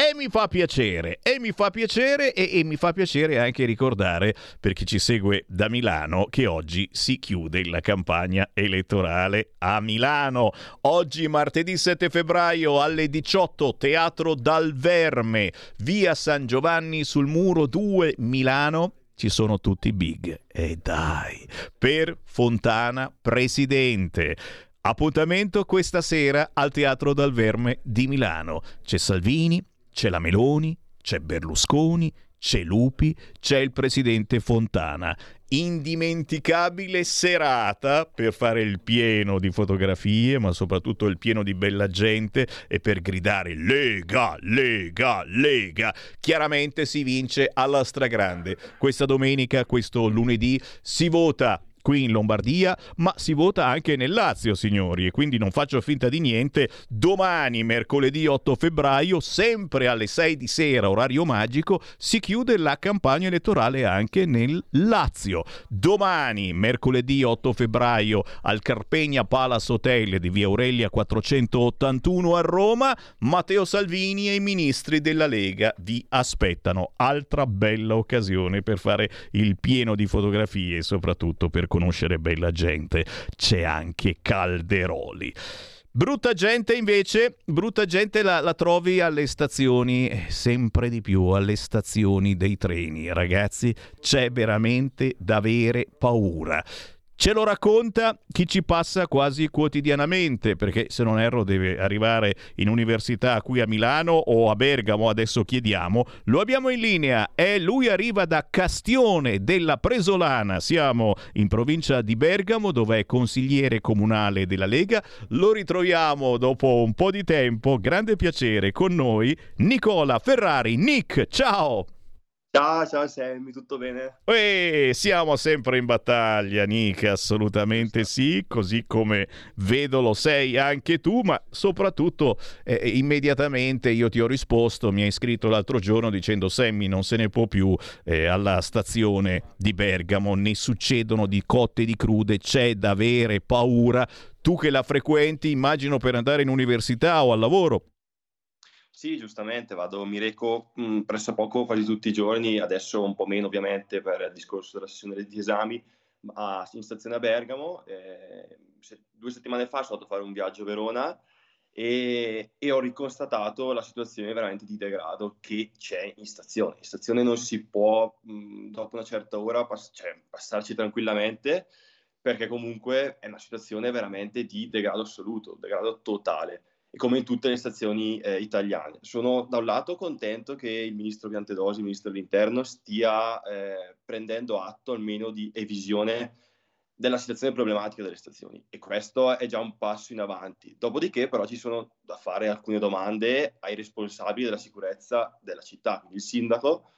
E mi fa piacere, e mi fa piacere, e, e, mi fa piacere anche ricordare per chi ci segue da Milano che oggi si chiude la campagna elettorale a Milano. Oggi, martedì 7 febbraio alle 18, Teatro Dal Verme, via San Giovanni sul muro 2, Milano ci sono tutti i big. E dai, per Fontana Presidente. Appuntamento questa sera al Teatro Dal Verme di Milano. C'è Salvini, c'è la Meloni, c'è Berlusconi, c'è Lupi, c'è il presidente Fontana. Indimenticabile serata per fare il pieno di fotografie, ma soprattutto il pieno di bella gente e per gridare Lega, Lega, Lega. Chiaramente si vince alla stragrande. Questa domenica, questo lunedì, si vota qui in Lombardia, ma si vota anche nel Lazio, signori, e quindi non faccio finta di niente. Domani, mercoledì 8 febbraio, sempre alle 6 di sera, orario magico, si chiude la campagna elettorale anche nel Lazio. Domani, mercoledì 8 febbraio, al Carpegna Palace Hotel di Via Aurelia 481 a Roma, Matteo Salvini e i ministri della Lega vi aspettano. Altra bella occasione per fare il pieno di fotografie soprattutto per conoscere bella gente, c'è anche Calderoli. Brutta gente invece, brutta gente la, la, trovi alle stazioni, eh, sempre di più alle stazioni dei treni. Ragazzi, c'è veramente da avere paura. Ce lo racconta chi ci passa quasi quotidianamente, perché se non erro deve arrivare in università qui a Milano o a Bergamo, adesso chiediamo. Lo abbiamo in linea e lui arriva da Castione della Presolana, siamo in provincia di Bergamo dove è consigliere comunale della Lega. Lo ritroviamo dopo un po' di tempo, grande piacere con noi, Nicola Ferrari. Nick, ciao! Ciao, ciao Sammy, tutto bene? Ehi, siamo sempre in battaglia, Nick, assolutamente sì, così come vedo lo sei anche tu, ma soprattutto eh, immediatamente io ti ho risposto, mi hai scritto l'altro giorno dicendo Sammy non se ne può più eh, alla stazione di Bergamo, ne succedono di cotte e di crude, c'è da avere paura. Tu che la frequenti, immagino per andare in università o al lavoro. Sì, giustamente, vado, mi reco mh, presso poco quasi tutti i giorni, adesso un po' meno ovviamente per il discorso della sessione di esami, ma in stazione a Bergamo. Eh, se, due settimane fa sono andato a fare un viaggio a Verona e, e, ho riconstatato la situazione veramente di degrado che c'è in stazione. In stazione non si può, mh, dopo una certa ora, pass- cioè, passarci tranquillamente perché comunque è una situazione veramente di degrado assoluto, degrado totale come in tutte le stazioni eh, italiane. Sono da un lato contento che il ministro Piantedosi, il ministro dell'Interno, stia eh, prendendo atto almeno di e visione della situazione problematica delle stazioni e questo è già un passo in avanti. Dopodiché però ci sono da fare alcune domande ai responsabili della sicurezza della città, quindi il sindaco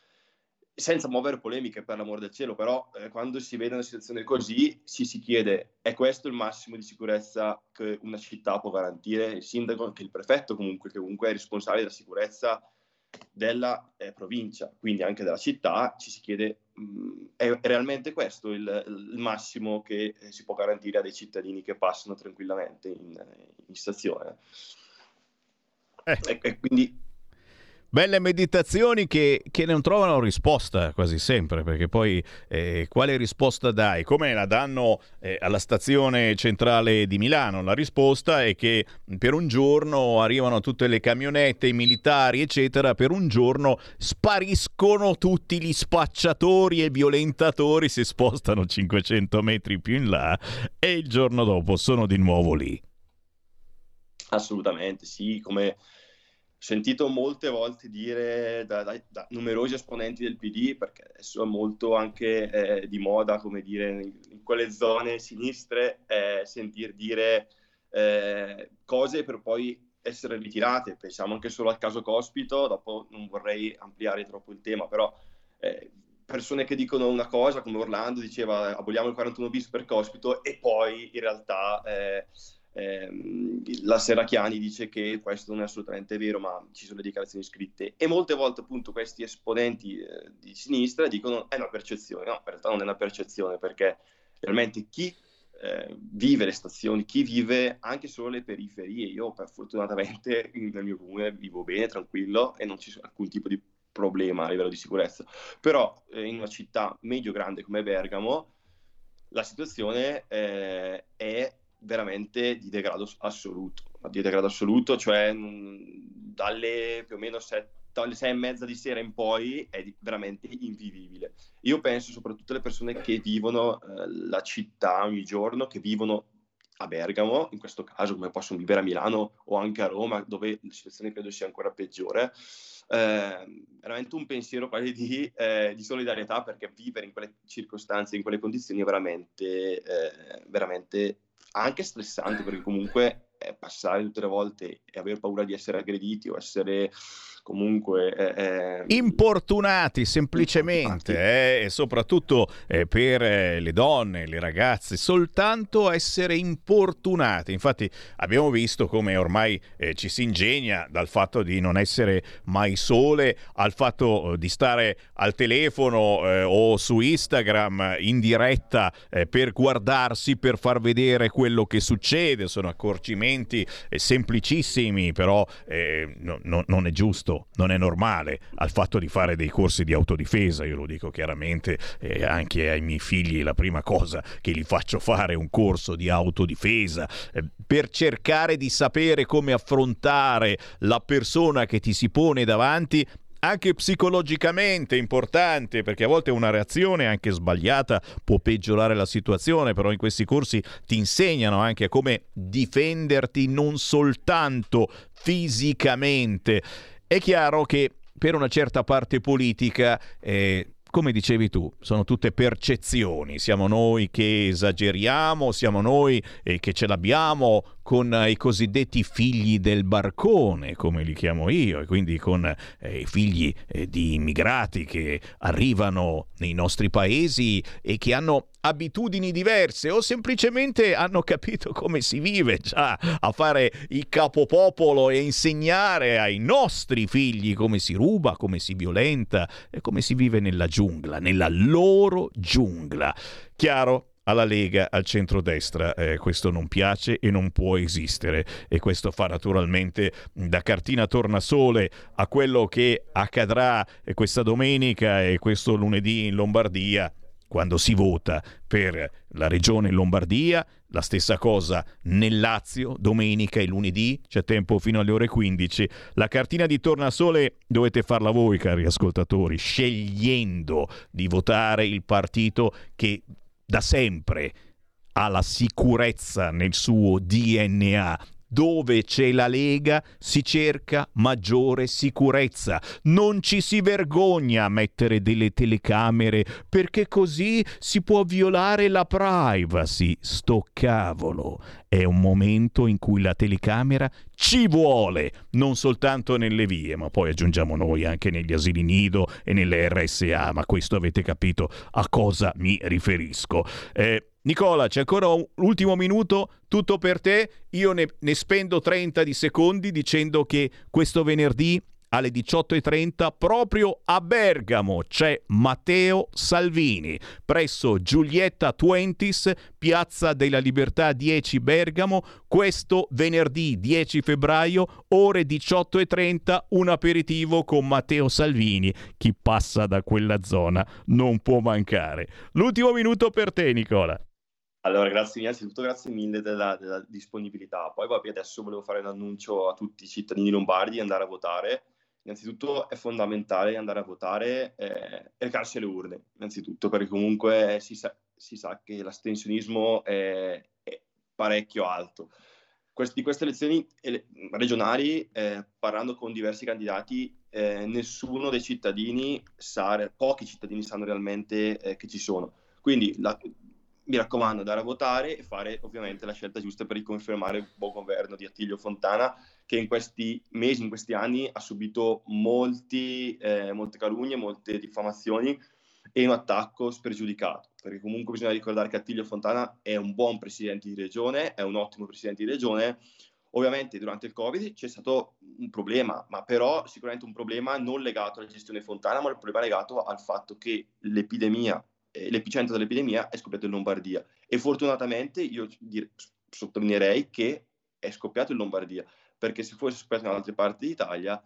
senza muovere polemiche per l'amor del cielo, però eh, quando si vede una situazione così ci si chiede è questo il massimo di sicurezza che una città può garantire? Il sindaco, anche il prefetto comunque, che comunque è responsabile della sicurezza della eh, provincia, quindi anche della città, ci si chiede mh, mm, è realmente questo il, il massimo che eh, si può garantire a dei cittadini che passano tranquillamente in, in stazione? Eh. E, e quindi Belle meditazioni che, che, non trovano risposta quasi sempre, perché poi eh, quale risposta dai? Come la danno eh, alla stazione centrale di Milano? La risposta è che per un giorno arrivano tutte le camionette, i militari, eccetera, per un giorno spariscono tutti gli spacciatori e violentatori, si spostano 500 metri più in là e il giorno dopo sono di nuovo lì. Assolutamente, sì, come sentito molte volte dire da, da, da, numerosi esponenti del PD, perché adesso è molto anche eh, di moda, come dire, in, in quelle zone sinistre, eh, sentir dire eh, cose per poi essere ritirate. Pensiamo anche solo al caso Cospito, dopo non vorrei ampliare troppo il tema, però eh, persone che dicono una cosa, come Orlando diceva aboliamo il 41 bis per Cospito, e poi in realtà eh, eh, la Serracchiani dice che questo non è assolutamente vero, ma ci sono le dichiarazioni scritte. E molte volte appunto questi esponenti eh, di sinistra dicono è una percezione. No, in realtà non è una percezione, perché realmente chi eh, vive le stazioni, chi vive anche solo le periferie. Io per, fortunatamente nel mio comune vivo bene, tranquillo e non c'è alcun tipo di problema a livello di sicurezza. Però eh, in una città medio-grande come Bergamo la situazione eh, è veramente di degrado assoluto, di degrado assoluto, cioè mh, dalle più o meno sette dalle sei e mezza di sera in poi è veramente invivibile. Io penso soprattutto alle persone che vivono eh, la città ogni giorno, che vivono a Bergamo, in questo caso come possono vivere a Milano o anche a Roma, dove la situazione credo sia ancora peggiore. Eh, veramente un pensiero quasi di, eh, di, solidarietà perché vivere in quelle circostanze, in quelle condizioni è veramente, eh, veramente anche stressante perché comunque passare tutte le volte e avere paura di essere aggrediti o essere comunque eh, eh, importunati semplicemente eh, e soprattutto eh, per eh, le donne, le ragazze, soltanto essere importunati. Infatti abbiamo visto come ormai eh, ci si ingegna dal fatto di non essere mai sole al fatto di stare al telefono o su Instagram in diretta per guardarsi, per far vedere quello che succede. Sono accorgimenti semplicissimi, però no, no, non è giusto non è normale. Al fatto di fare dei corsi di autodifesa, io lo dico chiaramente eh, anche ai miei figli, la prima cosa che li faccio fare è un corso di autodifesa eh, per cercare di sapere come affrontare la persona che ti si pone davanti anche psicologicamente importante, perché a volte una reazione anche sbagliata può peggiorare la situazione, però in questi corsi ti insegnano anche come difenderti non soltanto fisicamente. È chiaro che per una certa parte politica eh, come dicevi tu, sono tutte percezioni, siamo noi che esageriamo, siamo noi eh, che ce l'abbiamo con i cosiddetti figli del barcone, come li chiamo io, e quindi con eh, i figli eh, di immigrati che arrivano nei nostri paesi e che hanno abitudini diverse o semplicemente hanno capito come si vive già a fare il capopopolo e insegnare ai nostri figli come si ruba, come si violenta e come si vive nella giungla, nella loro giungla. Chiaro? Alla Lega, al centrodestra, eh, questo non piace e non può esistere e questo fa naturalmente da cartina tornasole a quello che accadrà questa domenica e questo lunedì in Lombardia quando si vota per la regione Lombardia, la stessa cosa nel Lazio, domenica e lunedì, c'è tempo fino alle ore 15. La cartina di tornasole dovete farla voi, cari ascoltatori, scegliendo di votare il partito che da sempre ha la sicurezza nel suo DNA. Dove c'è la Lega si cerca maggiore sicurezza. Non ci si vergogna a mettere delle telecamere perché così si può violare la privacy. Sto cavolo. È un momento in cui la telecamera ci vuole, non soltanto nelle vie, ma poi aggiungiamo noi anche negli asili nido e nelle RSA, ma questo avete capito a cosa mi riferisco. Eh, Nicola, c'è ancora un ultimo minuto, tutto per te. Io ne, ne spendo 30 di secondi dicendo che questo venerdì alle 18.30 proprio a Bergamo c'è Matteo Salvini presso Giulietta Twentis, Piazza della Libertà 10 Bergamo, questo venerdì 10 febbraio ore 18.30 un aperitivo con Matteo Salvini. Chi passa da quella zona non può mancare. L'ultimo minuto per te Nicola. Allora, grazie innanzitutto grazie mille della, della disponibilità. Poi vabbè, adesso volevo fare un annuncio a tutti i cittadini lombardi di andare a votare. Innanzitutto è fondamentale andare a votare eh, e recarsi alle urne, innanzitutto, perché comunque si sa, si sa che l'astensionismo è, è, parecchio alto. Quest- di queste elezioni ele- regionali, eh, parlando con diversi candidati, eh, nessuno dei cittadini sa, pochi cittadini sanno realmente eh, che ci sono. Quindi la- mi raccomando, andare a votare e fare ovviamente la scelta giusta per riconfermare il buon governo di Attilio Fontana, che in questi mesi, in questi anni, ha subito molti, eh, molte calunnie, molte diffamazioni e un attacco spregiudicato, perché comunque bisogna ricordare che Attilio Fontana è un buon presidente di regione, è un ottimo presidente di regione. Ovviamente durante il Covid c'è stato un problema, ma però sicuramente un problema non legato alla gestione Fontana, ma un problema legato al fatto che l'epidemia, l'epicentro dell'epidemia è scoppiato in Lombardia e fortunatamente io dire, sottolineerei che è scoppiato in Lombardia, perché se fosse scoppiato in altre parti d'Italia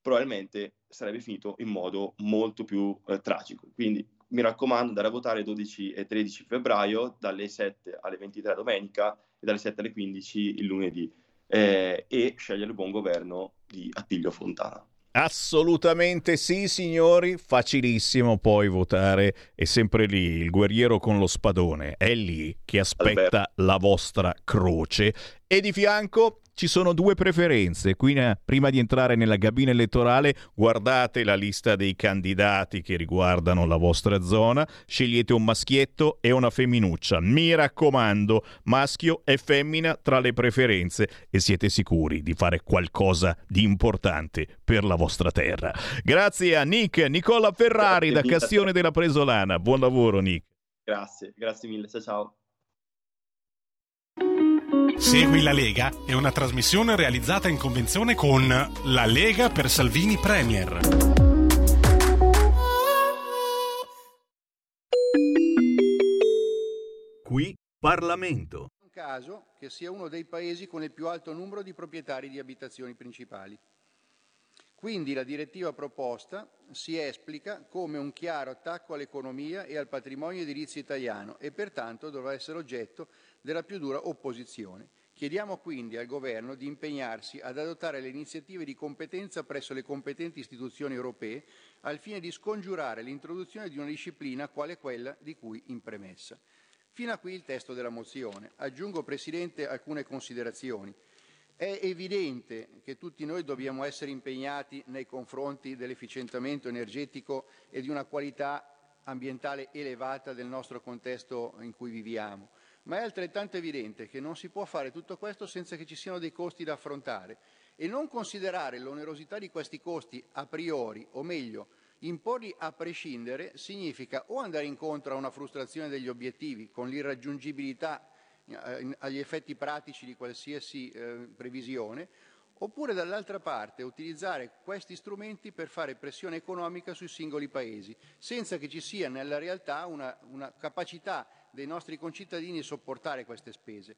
probabilmente sarebbe finito in modo molto più eh, tragico. Quindi mi raccomando, andare a votare 12 e 13 febbraio, dalle 7 alle 23 domenica e dalle 7 alle 15 il lunedì, eh, e scegliere il buon governo di Attilio Fontana. Assolutamente sì, signori, facilissimo poi votare, è sempre lì il guerriero con lo spadone, è lì che aspetta Alberto. la vostra croce e di fianco ci sono due preferenze. Qui, eh, prima di entrare nella cabina elettorale, guardate la lista dei candidati che riguardano la vostra zona, scegliete un maschietto e una femminuccia. Mi raccomando, maschio e femmina tra le preferenze e siete sicuri di fare qualcosa di importante per la vostra terra. Grazie a Nick Nicola Ferrari Grazie da. Castione della Presolana. Buon lavoro, Nick. Grazie, grazie mille, ciao ciao. Segui la Lega è una trasmissione realizzata in convenzione con La Lega per Salvini Premier. Qui Parlamento. un caso che sia uno dei paesi con il più alto numero di proprietari di abitazioni principali. Quindi la direttiva proposta si esplica come un chiaro attacco all'economia e al patrimonio edilizio italiano e pertanto dovrà essere oggetto della più dura opposizione. Chiediamo quindi al Governo di impegnarsi ad adottare le iniziative di competenza presso le competenti istituzioni europee al fine di scongiurare l'introduzione di una disciplina quale quella di cui in premessa. Fino a qui il testo della mozione. Aggiungo, Presidente, alcune considerazioni. È evidente che tutti noi dobbiamo essere impegnati nei confronti dell'efficientamento energetico e di una qualità ambientale elevata del nostro contesto in cui viviamo, ma è altrettanto evidente che non si può fare tutto questo senza che ci siano dei costi da affrontare e non considerare l'onerosità di questi costi a priori, o meglio, imporli a prescindere, significa o andare incontro a una frustrazione degli obiettivi con l'irraggiungibilità eh, agli effetti pratici di qualsiasi eh, previsione, oppure dall'altra parte utilizzare questi strumenti per fare pressione economica sui singoli paesi, senza che ci sia nella realtà una, una capacità dei nostri concittadini di sopportare queste spese.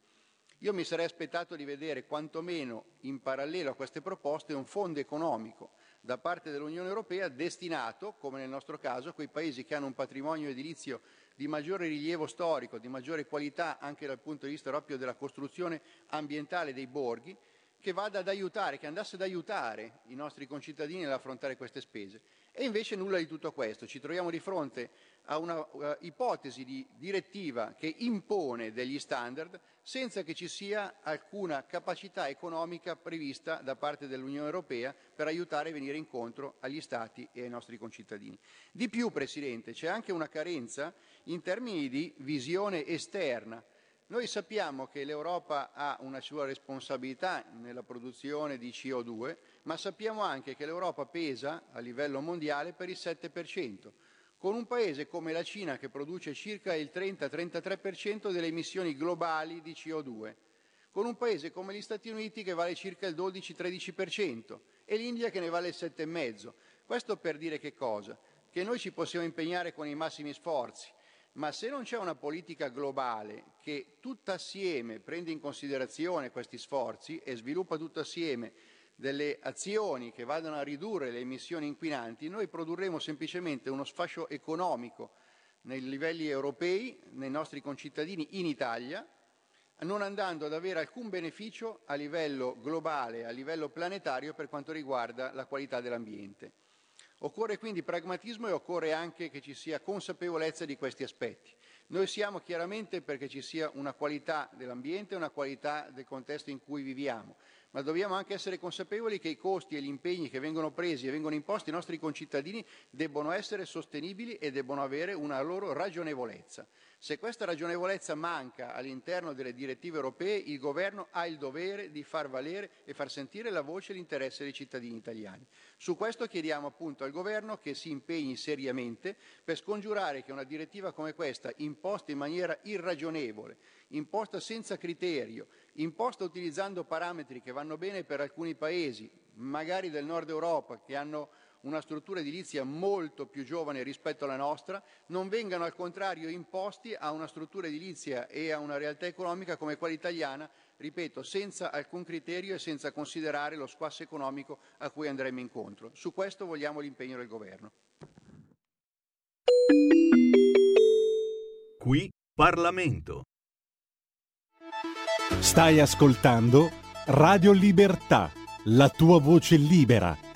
Io mi sarei aspettato di vedere quantomeno in parallelo a queste proposte un fondo economico da parte dell'Unione Europea destinato, come nel nostro caso, a quei paesi che hanno un patrimonio edilizio di maggiore rilievo storico, di maggiore qualità anche dal punto di vista proprio della costruzione ambientale dei borghi, che vada ad aiutare, che andasse ad aiutare i nostri concittadini nell'affrontare queste spese. E invece nulla di tutto questo. Ci troviamo di fronte a una uh, ipotesi di direttiva che impone degli standard senza che ci sia alcuna capacità economica prevista da parte dell'Unione Europea per aiutare a venire incontro agli Stati e ai nostri concittadini. Di più, Presidente, c'è anche una carenza in termini di visione esterna. Noi sappiamo che l'Europa ha una sua responsabilità nella produzione di CO2, ma sappiamo anche che l'Europa pesa a livello mondiale per il 7%, con un paese come la Cina che produce circa il 30-33% delle emissioni globali di CO2, con un paese come gli Stati Uniti che vale circa il 12-13% e l'India che ne vale il 7,5%. Questo per dire che cosa? Che noi ci possiamo impegnare con i massimi sforzi, ma se non c'è una politica globale che tutta assieme prende in considerazione questi sforzi e sviluppa tutta assieme delle azioni che vadano a ridurre le emissioni inquinanti, noi produrremo semplicemente uno sfascio economico nei livelli europei, nei nostri concittadini in Italia, non andando ad avere alcun beneficio a livello globale, a livello planetario per quanto riguarda la qualità dell'ambiente. Occorre quindi pragmatismo e occorre anche che ci sia consapevolezza di questi aspetti. Noi siamo chiaramente perché ci sia una qualità dell'ambiente e una qualità del contesto in cui viviamo, ma dobbiamo anche essere consapevoli che i costi e gli impegni che vengono presi e vengono imposti ai nostri concittadini debbono essere sostenibili e debbono avere una loro ragionevolezza. Se questa ragionevolezza manca all'interno delle direttive europee, il governo ha il dovere di far valere e far sentire la voce e l'interesse dei cittadini italiani. Su questo chiediamo appunto al governo che si impegni seriamente per scongiurare che una direttiva come questa, imposta in maniera irragionevole, imposta senza criterio, imposta utilizzando parametri che vanno bene per alcuni paesi, magari del nord Europa, che hanno una struttura edilizia molto più giovane rispetto alla nostra, non vengano al contrario imposti a una struttura edilizia e a una realtà economica come quella italiana, ripeto, senza alcun criterio e senza considerare lo squasso economico a cui andremo incontro. Su questo vogliamo l'impegno del Governo. Qui Parlamento. Stai ascoltando Radio Libertà, la tua voce libera,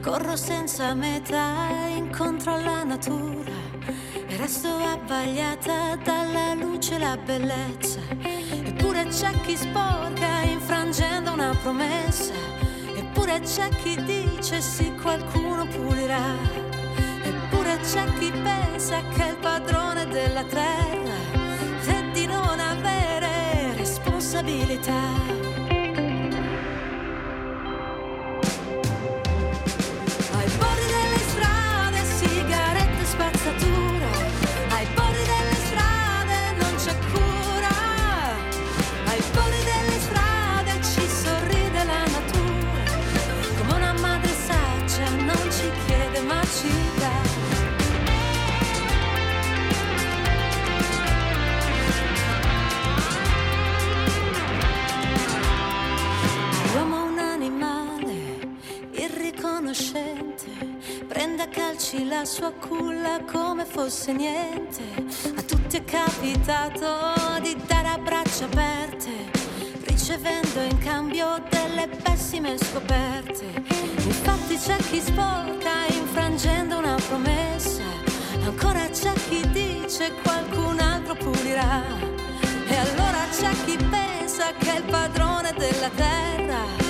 Corro senza meta incontro alla natura resto abbagliata dalla luce e la bellezza. Eppure c'è chi sporca infrangendo una promessa. Eppure c'è chi dice sì, qualcuno pulirà. Eppure c'è chi pensa che è il padrone della terra e di non avere responsabilità. Calci la sua culla come fosse niente. A tutti è capitato di dare a braccia aperte, ricevendo in cambio delle pessime scoperte. Infatti c'è chi sporca infrangendo una promessa, ancora c'è chi dice qualcun altro pulirà. E allora c'è chi pensa che è il padrone della terra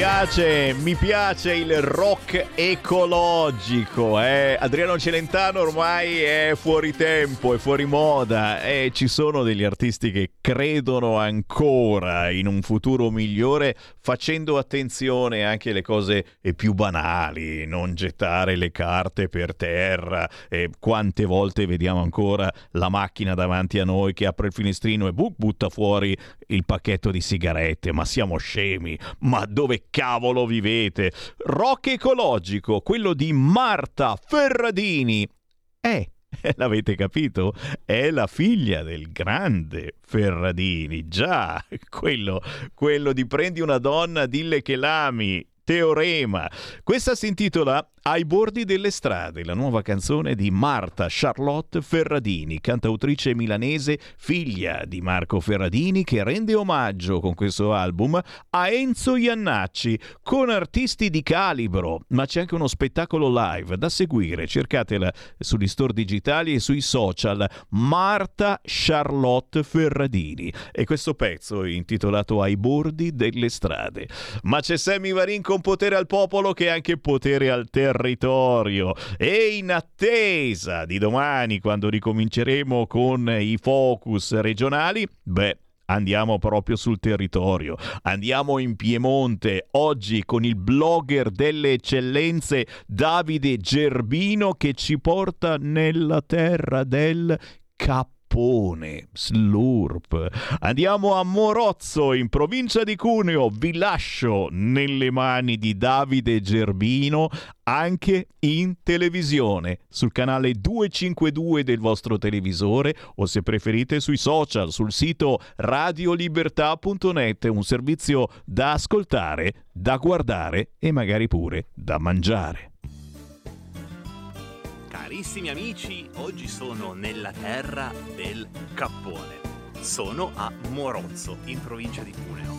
piace, mi piace il rock ecologico. Eh? Adriano Celentano ormai è fuori tempo, è fuori moda e ci sono degli artisti che credono ancora in un futuro migliore facendo attenzione anche alle cose più banali, non gettare le carte per terra. E quante volte vediamo ancora la macchina davanti a noi che apre il finestrino e butta fuori il pacchetto di sigarette. Ma siamo scemi, ma dove cavolo vivete? Rock ecologico, quello di Marta Ferradini. Eh, L'avete capito? È la figlia del grande Ferradini, già, quello, quello di prendi una donna, dille che l'ami, teorema. Questa si intitola ai bordi delle strade, la nuova canzone di Marta Charlotte Ferradini, cantautrice milanese, figlia di Marco Ferradini, che rende omaggio con questo album a Enzo Iannacci, con artisti di calibro, ma c'è anche uno spettacolo live da seguire, cercatela sugli store digitali e sui social, Marta Charlotte Ferradini. E questo pezzo è intitolato Ai bordi delle strade. Ma c'è Sammy Varin con potere al popolo che è anche potere al terreno territorio. E in attesa di domani quando ricominceremo con i focus regionali, beh, Andiamo proprio sul territorio, andiamo in Piemonte oggi con il blogger delle eccellenze Davide Gerbino che ci porta nella terra del capo Capone, Slurp. Andiamo a Morozzo, in provincia di Cuneo. Vi lascio nelle mani di Davide Gerbino anche in televisione, sul canale 252 del vostro televisore o se preferite sui social, sul sito radiolibertà.net, un servizio da ascoltare, da guardare e magari pure da mangiare. Carissimi amici, oggi sono nella terra del cappone. Sono a Morozzo, in provincia di Cuneo.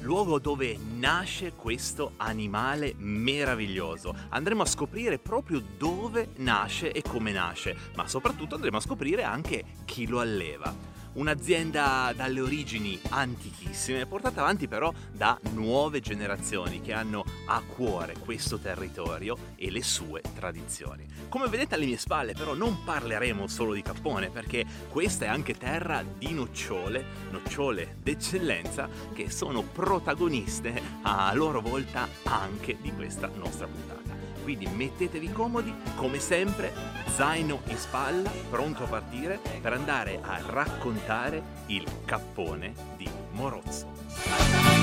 Luogo dove nasce questo animale meraviglioso. Andremo a scoprire proprio dove nasce e come nasce, ma soprattutto andremo a scoprire anche chi lo alleva un'azienda dalle origini antichissime, portata avanti però da nuove generazioni che hanno a cuore questo territorio e le sue tradizioni. Come vedete alle mie spalle però non parleremo solo di cappone perché questa è anche terra di nocciole, nocciole d'eccellenza che sono protagoniste a loro volta anche di questa nostra puntata. Quindi mettetevi comodi, come sempre, zaino in spalla, pronto a partire per andare a raccontare il cappone di Morozzo.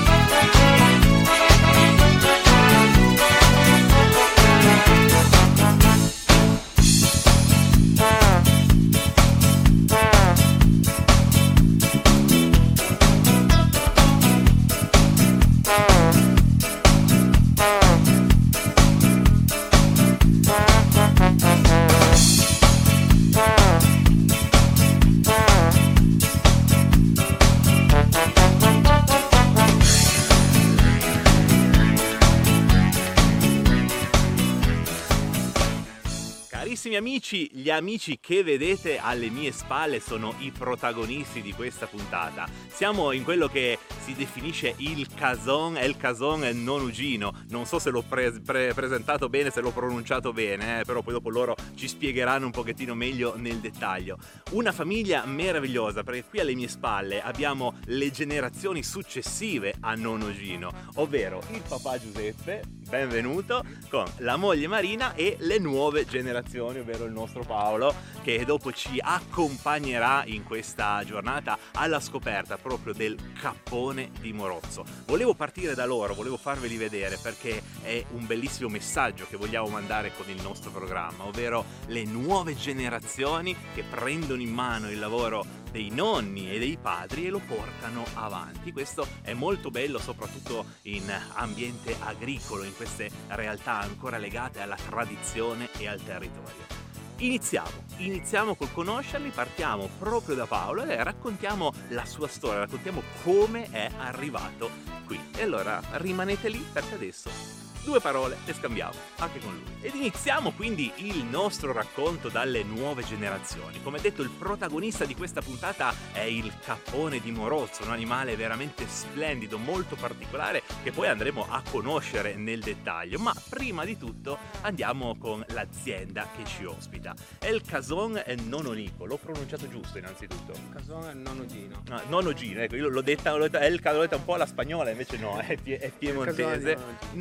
Carissimi amici, gli amici che vedete alle mie spalle sono i protagonisti di questa puntata. Siamo in quello che si definisce il cason, El cason non Ugino. Non so se l'ho pre- pre- presentato bene, se l'ho pronunciato bene, eh, però poi dopo loro ci spiegheranno un pochettino meglio nel dettaglio. Una famiglia meravigliosa, perché qui alle mie spalle abbiamo le generazioni successive a nonno Gino, ovvero il papà Giuseppe, benvenuto, con la moglie Marina e le nuove generazioni, ovvero il nostro Paolo, che dopo ci accompagnerà in questa giornata alla scoperta proprio del cappone di Morozzo. Volevo partire da loro, volevo farveli vedere perché è un bellissimo messaggio che vogliamo mandare con il nostro programma, ovvero le nuove generazioni che prendono in mano il lavoro dei nonni e dei padri e lo portano avanti. Questo è molto bello soprattutto in ambiente agricolo, in queste realtà ancora legate alla tradizione e al territorio. Iniziamo, iniziamo col conoscerli, partiamo proprio da Paolo e raccontiamo la sua storia, raccontiamo come è arrivato qui. E allora rimanete lì perché adesso due parole le scambiamo anche con lui. Ed iniziamo quindi il nostro racconto dalle nuove generazioni. Come detto, il protagonista di questa puntata è il cappone di Morozzo, un animale veramente splendido, molto particolare, che poi andremo a conoscere nel dettaglio. Ma prima di tutto andiamo con l'azienda che ci ospita. È il Cason e Nononico, l'ho pronunciato giusto innanzitutto. Casone e nonno Gino. Ah, Gino, ecco, io l'ho detta, l'ho detta, è il, l'ho detta un po' alla spagnola, invece no, è, pie- è piemontese. Di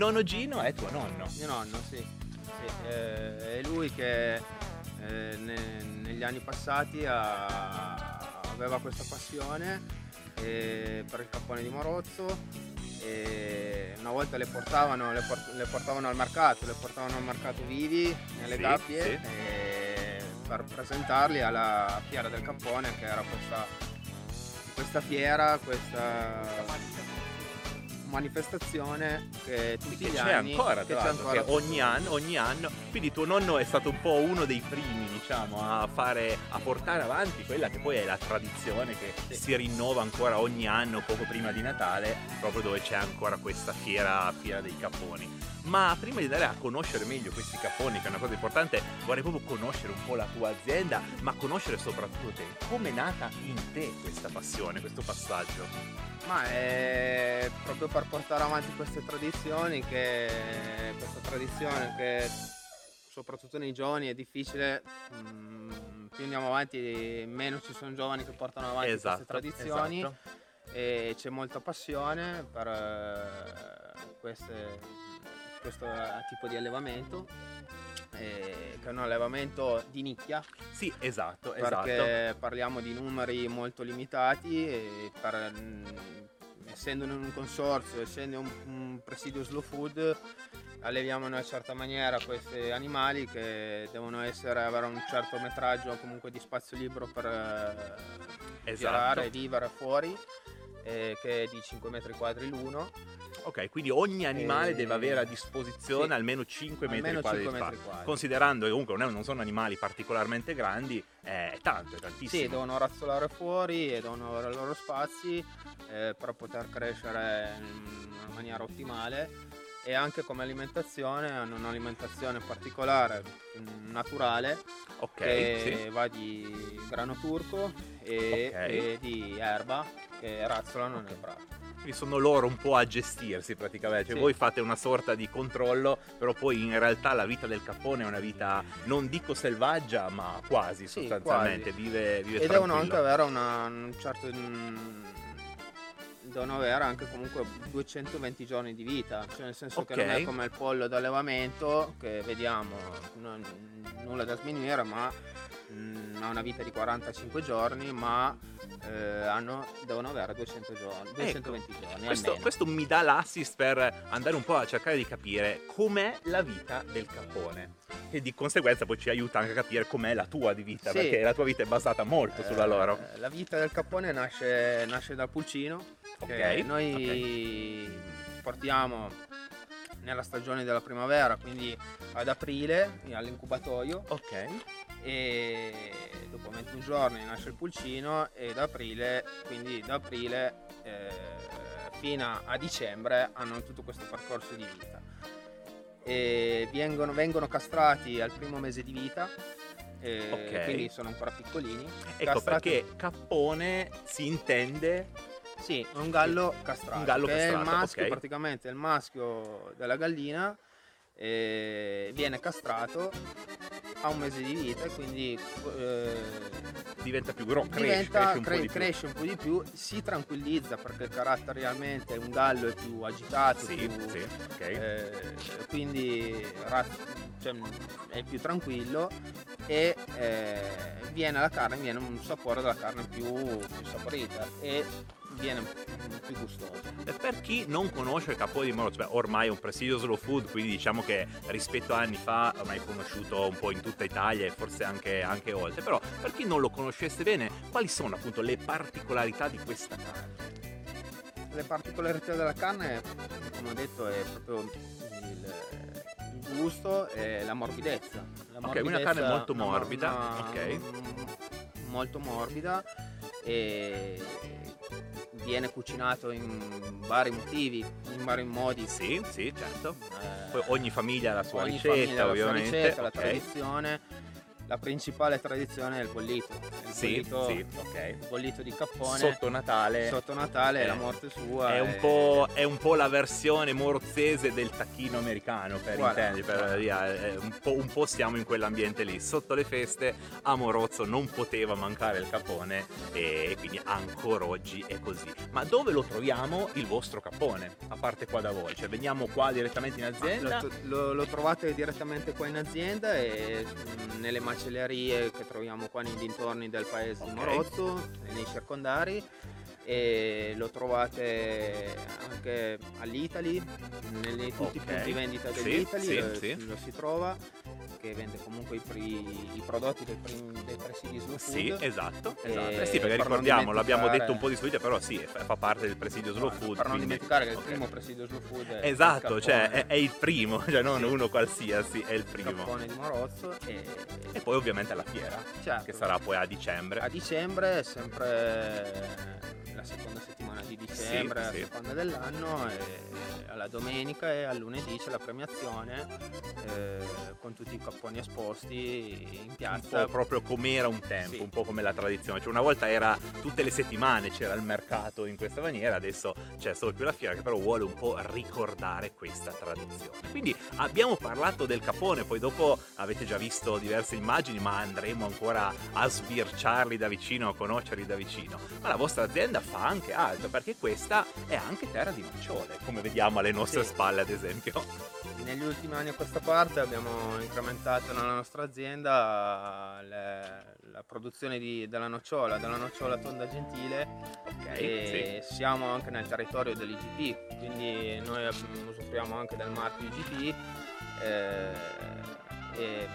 Nonno Gino è tuo nonno. Mio nonno, sì. Sì, eh, è lui che eh, ne- negli anni passati ha- aveva questa passione eh, per il cappone di Morozzo e una volta le portavano, le, port- le portavano al mercato, le portavano al mercato vivi nelle Sì, gabbie sì. per presentarli alla fiera del cappone che era questa, questa fiera, questa manifestazione che tutti che gli c'è anni ancora, che c'è ancora che ogni anno, ogni anno. Quindi tuo nonno è stato un po' uno dei primi, diciamo, a fare, a portare avanti quella che poi è la tradizione che si rinnova ancora ogni anno, poco prima di Natale, proprio dove c'è ancora questa fiera, fiera dei capponi. Ma prima di andare a conoscere meglio questi capponi, che è una cosa importante, vorrei proprio conoscere un po' la tua azienda, ma conoscere soprattutto te. Come è nata in te questa passione, questo passaggio? Ma è proprio per portare avanti queste tradizioni che questa tradizione che soprattutto nei giovani è difficile, mm, più andiamo avanti meno ci sono giovani che portano avanti Esatto, queste tradizioni esatto. e c'è molta passione per eh, queste- questo tipo di allevamento eh, che è un allevamento di nicchia Sì, esatto, perché esatto. parliamo di numeri molto limitati e per- mm, essendo in un consorzio, essendo un, un presidio slow food, alleviamo in una certa maniera questi animali che devono essere, avere un certo metraggio comunque di spazio libero per eh, Esatto. girare vivere fuori, eh, che è di 5 metri quadri l'uno. Ok, quindi ogni animale E- deve avere a disposizione Sì. almeno 5 metri Almeno quadri di 5 metri spazio. quadri. Considerando che comunque non, sono animali particolarmente grandi, è tanto, è tantissimo. Sì, devono razzolare fuori e devono avere i loro spazi eh, per poter crescere in maniera ottimale e anche come alimentazione hanno un'alimentazione particolare, naturale, Ok, che sì. va di grano turco e, Ok. e di erba che razzolano nel prato. Quindi sono loro un po' a gestirsi praticamente. Cioè, Sì. Voi fate una sorta di controllo, però poi in realtà la vita del cappone è una vita, non dico selvaggia, ma quasi Sì, sostanzialmente. quasi. Vive, vive e devono tranquillo. anche avere una, un certo mm, devono avere anche comunque 220 giorni di vita cioè nel senso che non è come il pollo d'allevamento che vediamo non- nulla da sminuire ma mm, ha una vita di 45 giorni ma eh, hanno- devono avere 200 giorni 220 giorni Ecco. Questo, almeno. questo mi dà l'assist per andare un po' a cercare di capire com'è la vita del cappone. E di conseguenza poi ci aiuta anche a capire com'è la tua di vita, Sì. perché la tua vita è basata molto sulla Eh, loro. La vita del cappone nasce, nasce dal pulcino. che Ok, noi portiamo nella stagione della primavera, quindi ad aprile all'incubatoio. Ok. E dopo 21 giorni nasce il pulcino e da aprile, quindi da aprile eh, fino a- dicembre hanno tutto questo percorso di vita. E vengono, vengono castrati al primo mese di vita. eh, Ok. quindi sono ancora piccolini Ecco castrati- perché cappone si intende sì, è un gallo castrato. Un gallo che è il castrato, maschio, ok. praticamente il maschio della gallina viene castrato a un mese di vita e quindi eh, diventa più grosso, cresce, diventa- cresce un cre- po' di più. cresce un po' di più, si tranquillizza perché caratterialmente un gallo è più agitato, Sì, più, sì, ok. eh, quindi cioè, è più tranquillo e eh, viene la carne, viene un sapore della carne più, più saporita e viene più gustoso. E per chi non conosce il cappone di Morozzo, beh, ormai è un presidio slow food, quindi diciamo che rispetto a anni fa ormai è conosciuto un po' in tutta Italia e forse anche, anche oltre. Però per chi non lo conoscesse bene, quali sono appunto le particolarità di questa carne? Le particolarità della carne, come ho detto, è proprio il, il gusto e la morbidezza. La Ok, una carne molto una- morbida, una- ok. Molto morbida e viene cucinato in vari motivi, in vari modi. Sì, sì, certo. Eh, Poi ogni famiglia ha la sua ogni ricetta, famiglia ha la sua ovviamente. ricetta, la ok. tradizione. La principale tradizione è il bollito. Il Sì, bollito, sì, ok. il bollito di cappone. Sotto Natale. Sotto Natale, Eh, la morte sua. È un, e- po', è un po' la versione morzese del tacchino americano, per Guarda, intenderci, per via, è un, po', un po' siamo in quell'ambiente lì. Sotto le feste a Morozzo non poteva mancare il capone e quindi ancora oggi è così. Ma dove lo troviamo il vostro capone? A parte qua da voi, cioè veniamo qua direttamente in azienda? Lo, lo- lo trovate direttamente qua in azienda e mm, nelle macellerie che troviamo qua nei dintorni del paese di Ok. Morozzo, nei circondari e lo trovate anche all'Italy, nei tutti i Ok. punti vendita Sì, dell'Italy sì, lo, sì. lo si trova che vende comunque i, pri- i prodotti dei, prim- dei presidi slow Sì, food. esatto, E esatto. Eh sì, perché per ricordiamo, l'abbiamo detto un po' di solito, però sì, fa parte del presidio slow food. per non quindi- dimenticare che il ok. primo presidio slow food è il Esatto, cappone. cioè è, è il primo, cioè non uno qualsiasi, è il primo. Cappone di Morozzo e, E poi ovviamente alla fiera, Certo. che sarà poi a dicembre. a dicembre, sempre la seconda settimana di dicembre, Sì, sì. a seconda dell'anno, e alla domenica e al lunedì c'è la premiazione eh, con tutti i capponi esposti in Un piazza. po' proprio come era un tempo, Sì. un po' come la tradizione. Cioè una volta era tutte le settimane c'era il mercato in questa maniera, adesso c'è solo più la fiera che però vuole un po' ricordare questa tradizione. Quindi abbiamo parlato del capone, poi dopo avete già visto diverse immagini, ma andremo ancora a sbirciarli da vicino, a conoscerli da vicino. Ma la vostra azienda fa anche altro, perché questa è anche terra di nocciole, come vediamo alle nostre Sì. spalle ad esempio. Negli ultimi anni a questa parte abbiamo incrementato nella nostra azienda le- la produzione di- della nocciola, della nocciola tonda gentile e siamo anche nel territorio dell'IGP, quindi noi usufruiamo anche del marchio IGP eh, e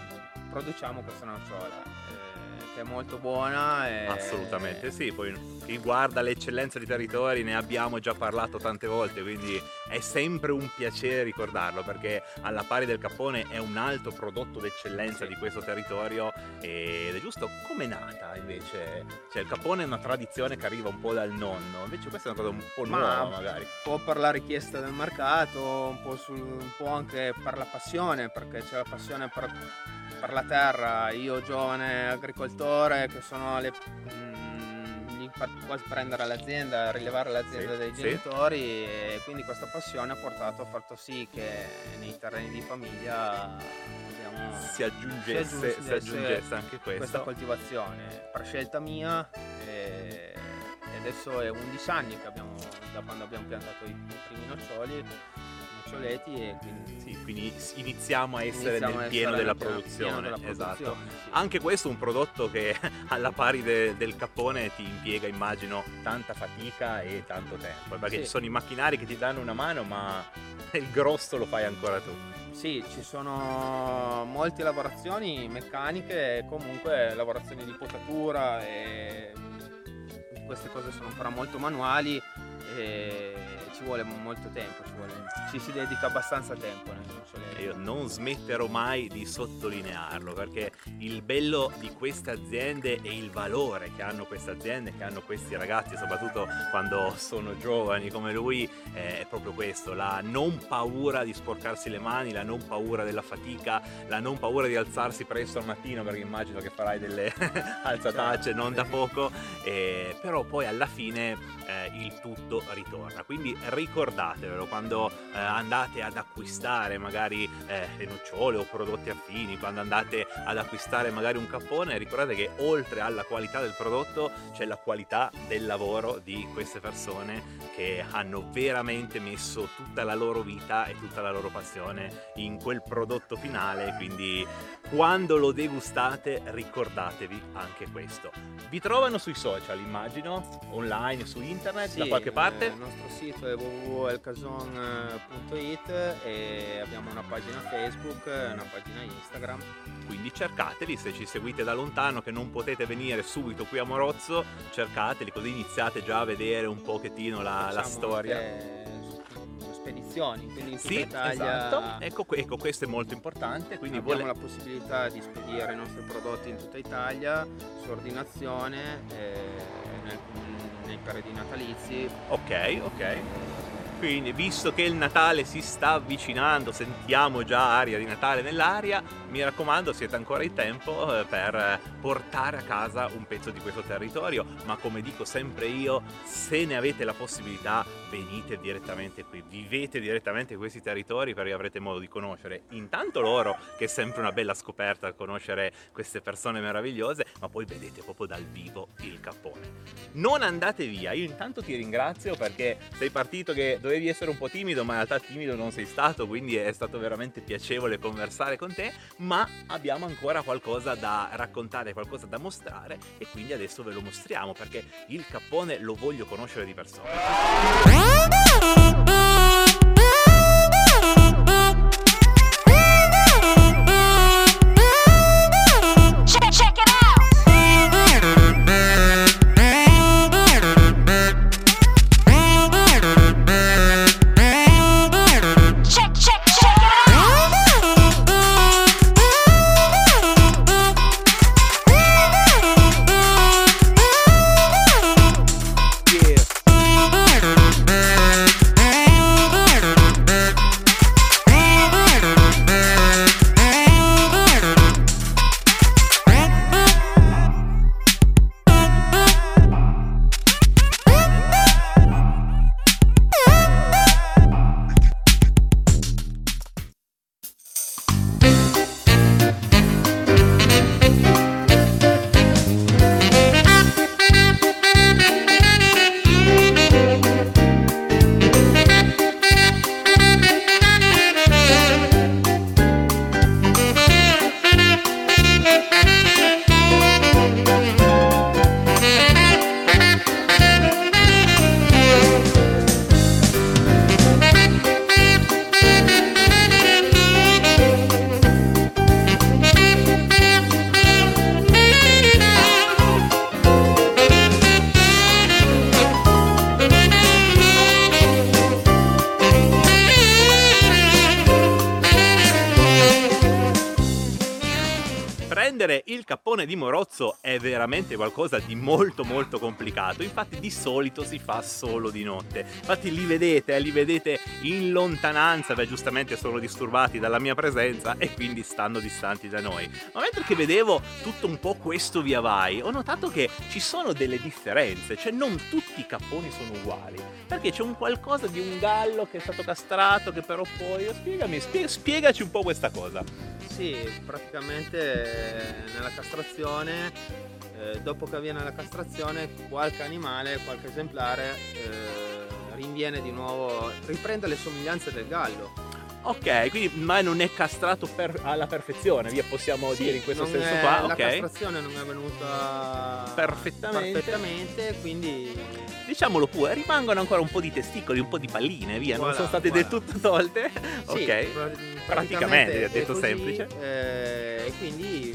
produciamo questa nocciola che è molto buona. E Assolutamente sì, poi chi guarda le eccellenze dei territori ne abbiamo già parlato tante volte, quindi è sempre un piacere ricordarlo perché alla pari del Capone è un altro prodotto d'eccellenza di questo territorio ed è giusto come è nata invece, cioè il Capone è una tradizione che arriva un po' dal nonno, invece questa è una cosa un po' Ma- nuova magari. Un po' per la richiesta del mercato, un po', sul- un po' anche per la passione, perché c'è la passione per, per la terra. Io, giovane agricoltore, che sono alle, mm, lì per quasi prendere l'azienda, rilevare l'azienda Sì, dei sì. genitori, e quindi questa passione ha portato, ha fatto sì che nei terreni di famiglia abbiamo Si aggiungesse, si aggiungesse anche questo. questa coltivazione per scelta mia e adesso è 11 anni che abbiamo da quando abbiamo piantato i, i primi noccioli noccioletti e quindi Sì, quindi iniziamo a essere Iniziamo nel a pieno essere della pieno- produzione. pieno della esatto. produzione, sì. Anche questo è un prodotto che alla pari de- del cappone ti impiega, immagino, tanta fatica e tanto tempo. Perché Sì. ci sono i macchinari che ti danno una mano, ma il grosso lo fai ancora tu. Sì, ci sono molte lavorazioni meccaniche comunque lavorazioni di potatura e queste cose sono ancora molto manuali e ci vuole molto tempo, ci, vuole- ci si dedica abbastanza tempo nel. Io non smetterò mai di sottolinearlo perché il bello di queste aziende e il valore che hanno queste aziende, che hanno questi ragazzi, soprattutto quando sono giovani come lui, eh, è proprio questo, la non paura di sporcarsi le mani, la non paura della fatica, la non paura di alzarsi presto al mattino perché immagino che farai delle alzatacce non da poco, eh, però poi alla fine eh, il tutto ritorna. Quindi ricordatevelo quando eh, andate ad acquistare magari eh, le nocciole o prodotti affini, quando andate ad acquistare magari un cappone, ricordate che oltre alla qualità del prodotto c'è la qualità del lavoro di queste persone che hanno veramente messo tutta la loro vita e tutta la loro passione in quel prodotto finale, quindi quando lo degustate ricordatevi anche questo. Vi trovano sui social, immagino, online, su internet, Sì, da qualche parte? eh, Il nostro sito è www.elcason.it e abbiamo una pagina Facebook, una pagina Instagram. Quindi cercateli, se ci seguite da lontano che non potete venire subito qui a Morozzo, cercateli così iniziate già a vedere un pochettino la, la storia. spedizioni, quindi in tutta Sì, Italia esatto. Ecco, ecco, questo è molto importante. Quindi abbiamo vuole- la possibilità di spedire i nostri prodotti in tutta Italia su ordinazione eh, nel- nei periodi natalizi. Ok, ok. Quindi, visto che il Natale si sta avvicinando, sentiamo già aria di Natale nell'aria, mi raccomando, siete ancora in tempo eh, per portare a casa un pezzo di questo territorio, ma come dico sempre io, se ne avete la possibilità, venite direttamente qui, vivete direttamente questi territori perché avrete modo di conoscere intanto loro, che è sempre una bella scoperta conoscere queste persone meravigliose, ma poi vedete proprio dal vivo il cappone. Non andate via, io intanto ti ringrazio perché sei partito che dovevi essere un po' timido, ma in realtà timido non sei stato, quindi è stato veramente piacevole conversare con te, ma abbiamo ancora qualcosa da raccontare, qualcosa da mostrare e quindi adesso ve lo mostriamo perché il cappone lo voglio conoscere di persona. ¡Mira, mira! Qualcosa di molto molto complicato, infatti di solito si fa solo di notte. Infatti li vedete, eh, li vedete in lontananza, beh giustamente sono disturbati dalla mia presenza e quindi stanno distanti da noi. Ma mentre che vedevo tutto un po' questo via vai, ho notato che ci sono delle differenze, cioè non tutti i capponi sono uguali, perché c'è un qualcosa di un gallo che è stato castrato che però poi... Spiegami, spie- spiegaci un po' questa cosa. Sì, praticamente eh, nella castrazione, eh, dopo che avviene la castrazione, qualche animale, qualche esemplare eh, rinviene di nuovo, riprende le somiglianze del gallo. Ok, quindi ma non è castrato per- alla perfezione, via possiamo Sì, dire in questo non senso è- qua, La ok? castrazione non è venuta Perfettamente. perfettamente, quindi Diciamolo pure, rimangono ancora un po' di testicoli, un po' di palline, via, non Voilà, sono state voilà. del tutto tolte. Sì, ok. pra- praticamente, è detto così, semplice. eh, E quindi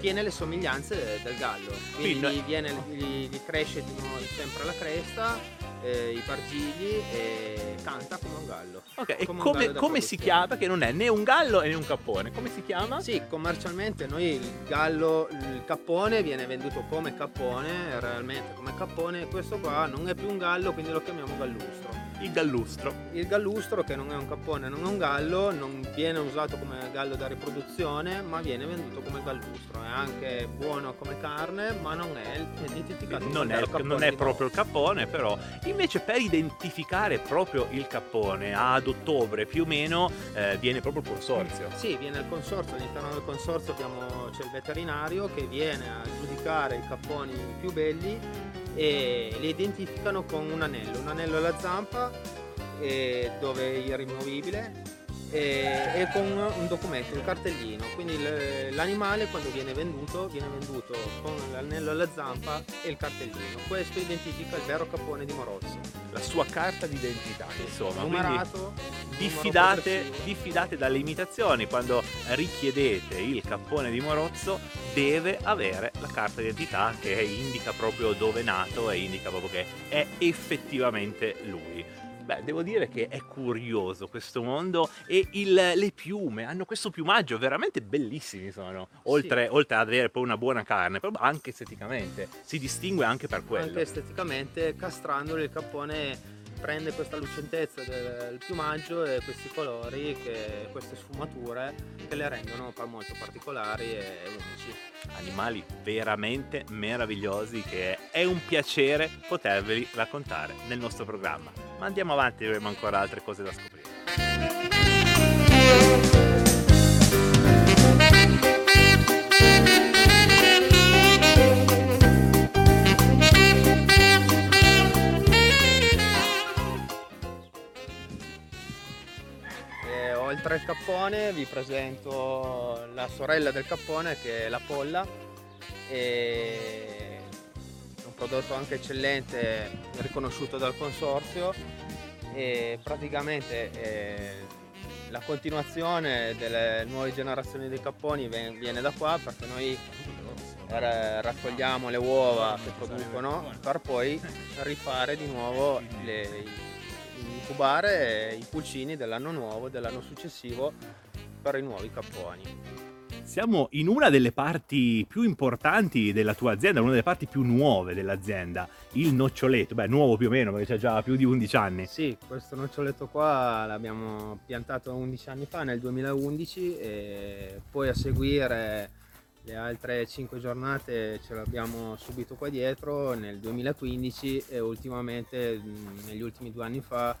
tiene le somiglianze del gallo. Quindi gli, viene, gli, gli cresce di nuovo sempre la cresta, eh, i pargigli e canta come un gallo. Ok, e Come un come, come si chiama? Perché non è né un gallo né un cappone. Come si chiama? Sì, commercialmente noi il gallo, il cappone viene venduto come cappone, realmente come cappone, questo qua non è più un gallo, quindi lo chiamiamo gallustro. Il gallustro. Il gallustro, che non è un cappone, non è un gallo, non viene usato come gallo da riproduzione, ma viene venduto come gallustro. È anche buono come carne, ma non è identificato Non come è, cappone non è proprio il cappone, però. Invece, per identificare proprio il cappone ad ottobre più o meno eh, viene proprio il consorzio. Sì, viene il consorzio, all'interno del consorzio abbiamo, c'è il veterinario che viene a giudicare i capponi più belli e li identificano con un anello, un anello alla zampa dove è rimovibile e, con un documento, un cartellino. Quindi l'animale quando viene venduto viene venduto con l'anello alla zampa e il cartellino. Questo identifica il vero cappone di Morozzo. La sua carta d'identità, insomma. quindi Numerato, diffidate, diffidate dalle imitazioni. Quando richiedete il cappone di Morozzo, deve avere la carta d'identità che indica proprio dove è nato e indica proprio che è effettivamente lui. Beh, devo dire che è curioso questo mondo e il- le piume hanno questo piumaggio veramente bellissimi sono. Oltre, oltre ad avere poi una buona carne, proprio anche esteticamente. Si distingue anche per quello. Anche esteticamente, castrandolo il cappone prende questa lucentezza del, piumaggio e questi colori, che- queste sfumature che le rendono molto particolari e unici. Animali veramente meravigliosi che è un piacere poterveli raccontare nel nostro programma. Ma andiamo avanti, avremo ancora altre cose da scoprire. E oltre al cappone vi presento la sorella del cappone che è la polla. È un prodotto anche eccellente, riconosciuto dal consorzio e praticamente eh, la continuazione delle nuove generazioni dei capponi viene da qua perché noi ra- raccogliamo le uova che producono per poi rifare di nuovo le, incubare i pulcini dell'anno nuovo, dell'anno successivo per i nuovi capponi. Siamo in una delle parti più importanti della tua azienda, una delle parti più nuove dell'azienda, il noccioletto. Beh, nuovo più o meno perché c'è già più di 11 anni. Sì, questo noccioletto qua l'abbiamo piantato 11 anni fa, nel 2011, e poi a seguire le altre 5 giornate ce l'abbiamo subito qua dietro nel 2015 e ultimamente mh, negli ultimi due anni fa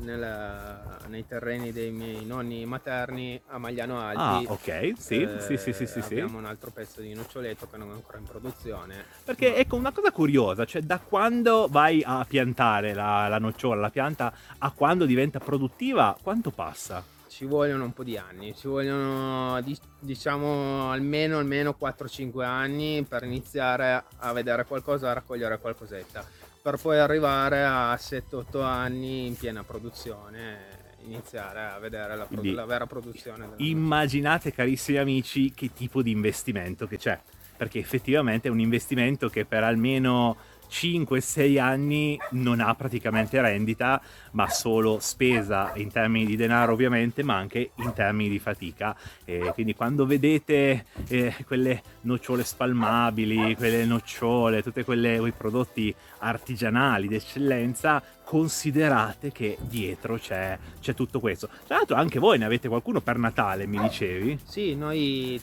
nella- nei terreni dei miei nonni materni a Magliano Alpi. Ah, ok, sì, eh, sì, sì, sì, sì, sì. Abbiamo un altro pezzo di noccioletto che non è ancora in produzione. Perché ecco una cosa curiosa, cioè da quando vai a piantare la, la nocciola, la pianta, a quando diventa produttiva, quanto passa? Ci vogliono un po' di anni, ci vogliono di- diciamo almeno, almeno 4-5 anni per iniziare a vedere qualcosa, a raccogliere qualcosetta, per poi arrivare a 7-8 anni in piena produzione iniziare a vedere la, produ- la vera produzione. Immaginate carissimi amici che tipo di investimento che c'è, perché effettivamente è un investimento che per almeno 5-6 anni non ha praticamente rendita, ma solo spesa in termini di denaro ovviamente, ma anche in termini di fatica. E quindi quando vedete eh, quelle nocciole spalmabili, quelle nocciole, tutti quei prodotti artigianali d'eccellenza, considerate che dietro c'è, c'è tutto questo. Tra l'altro anche voi ne avete qualcuno per Natale, mi dicevi? Sì, noi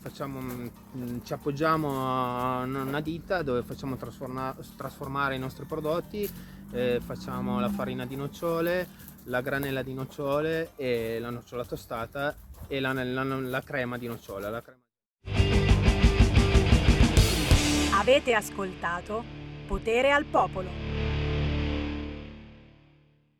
facciamo, mm, ci appoggiamo a una ditta dove facciamo trasforma- trasformare i nostri prodotti, eh, facciamo la farina di nocciole, la granella di nocciole e la nocciola tostata e la, la- la crema di nocciole. La crema- Avete ascoltato Potere al Popolo.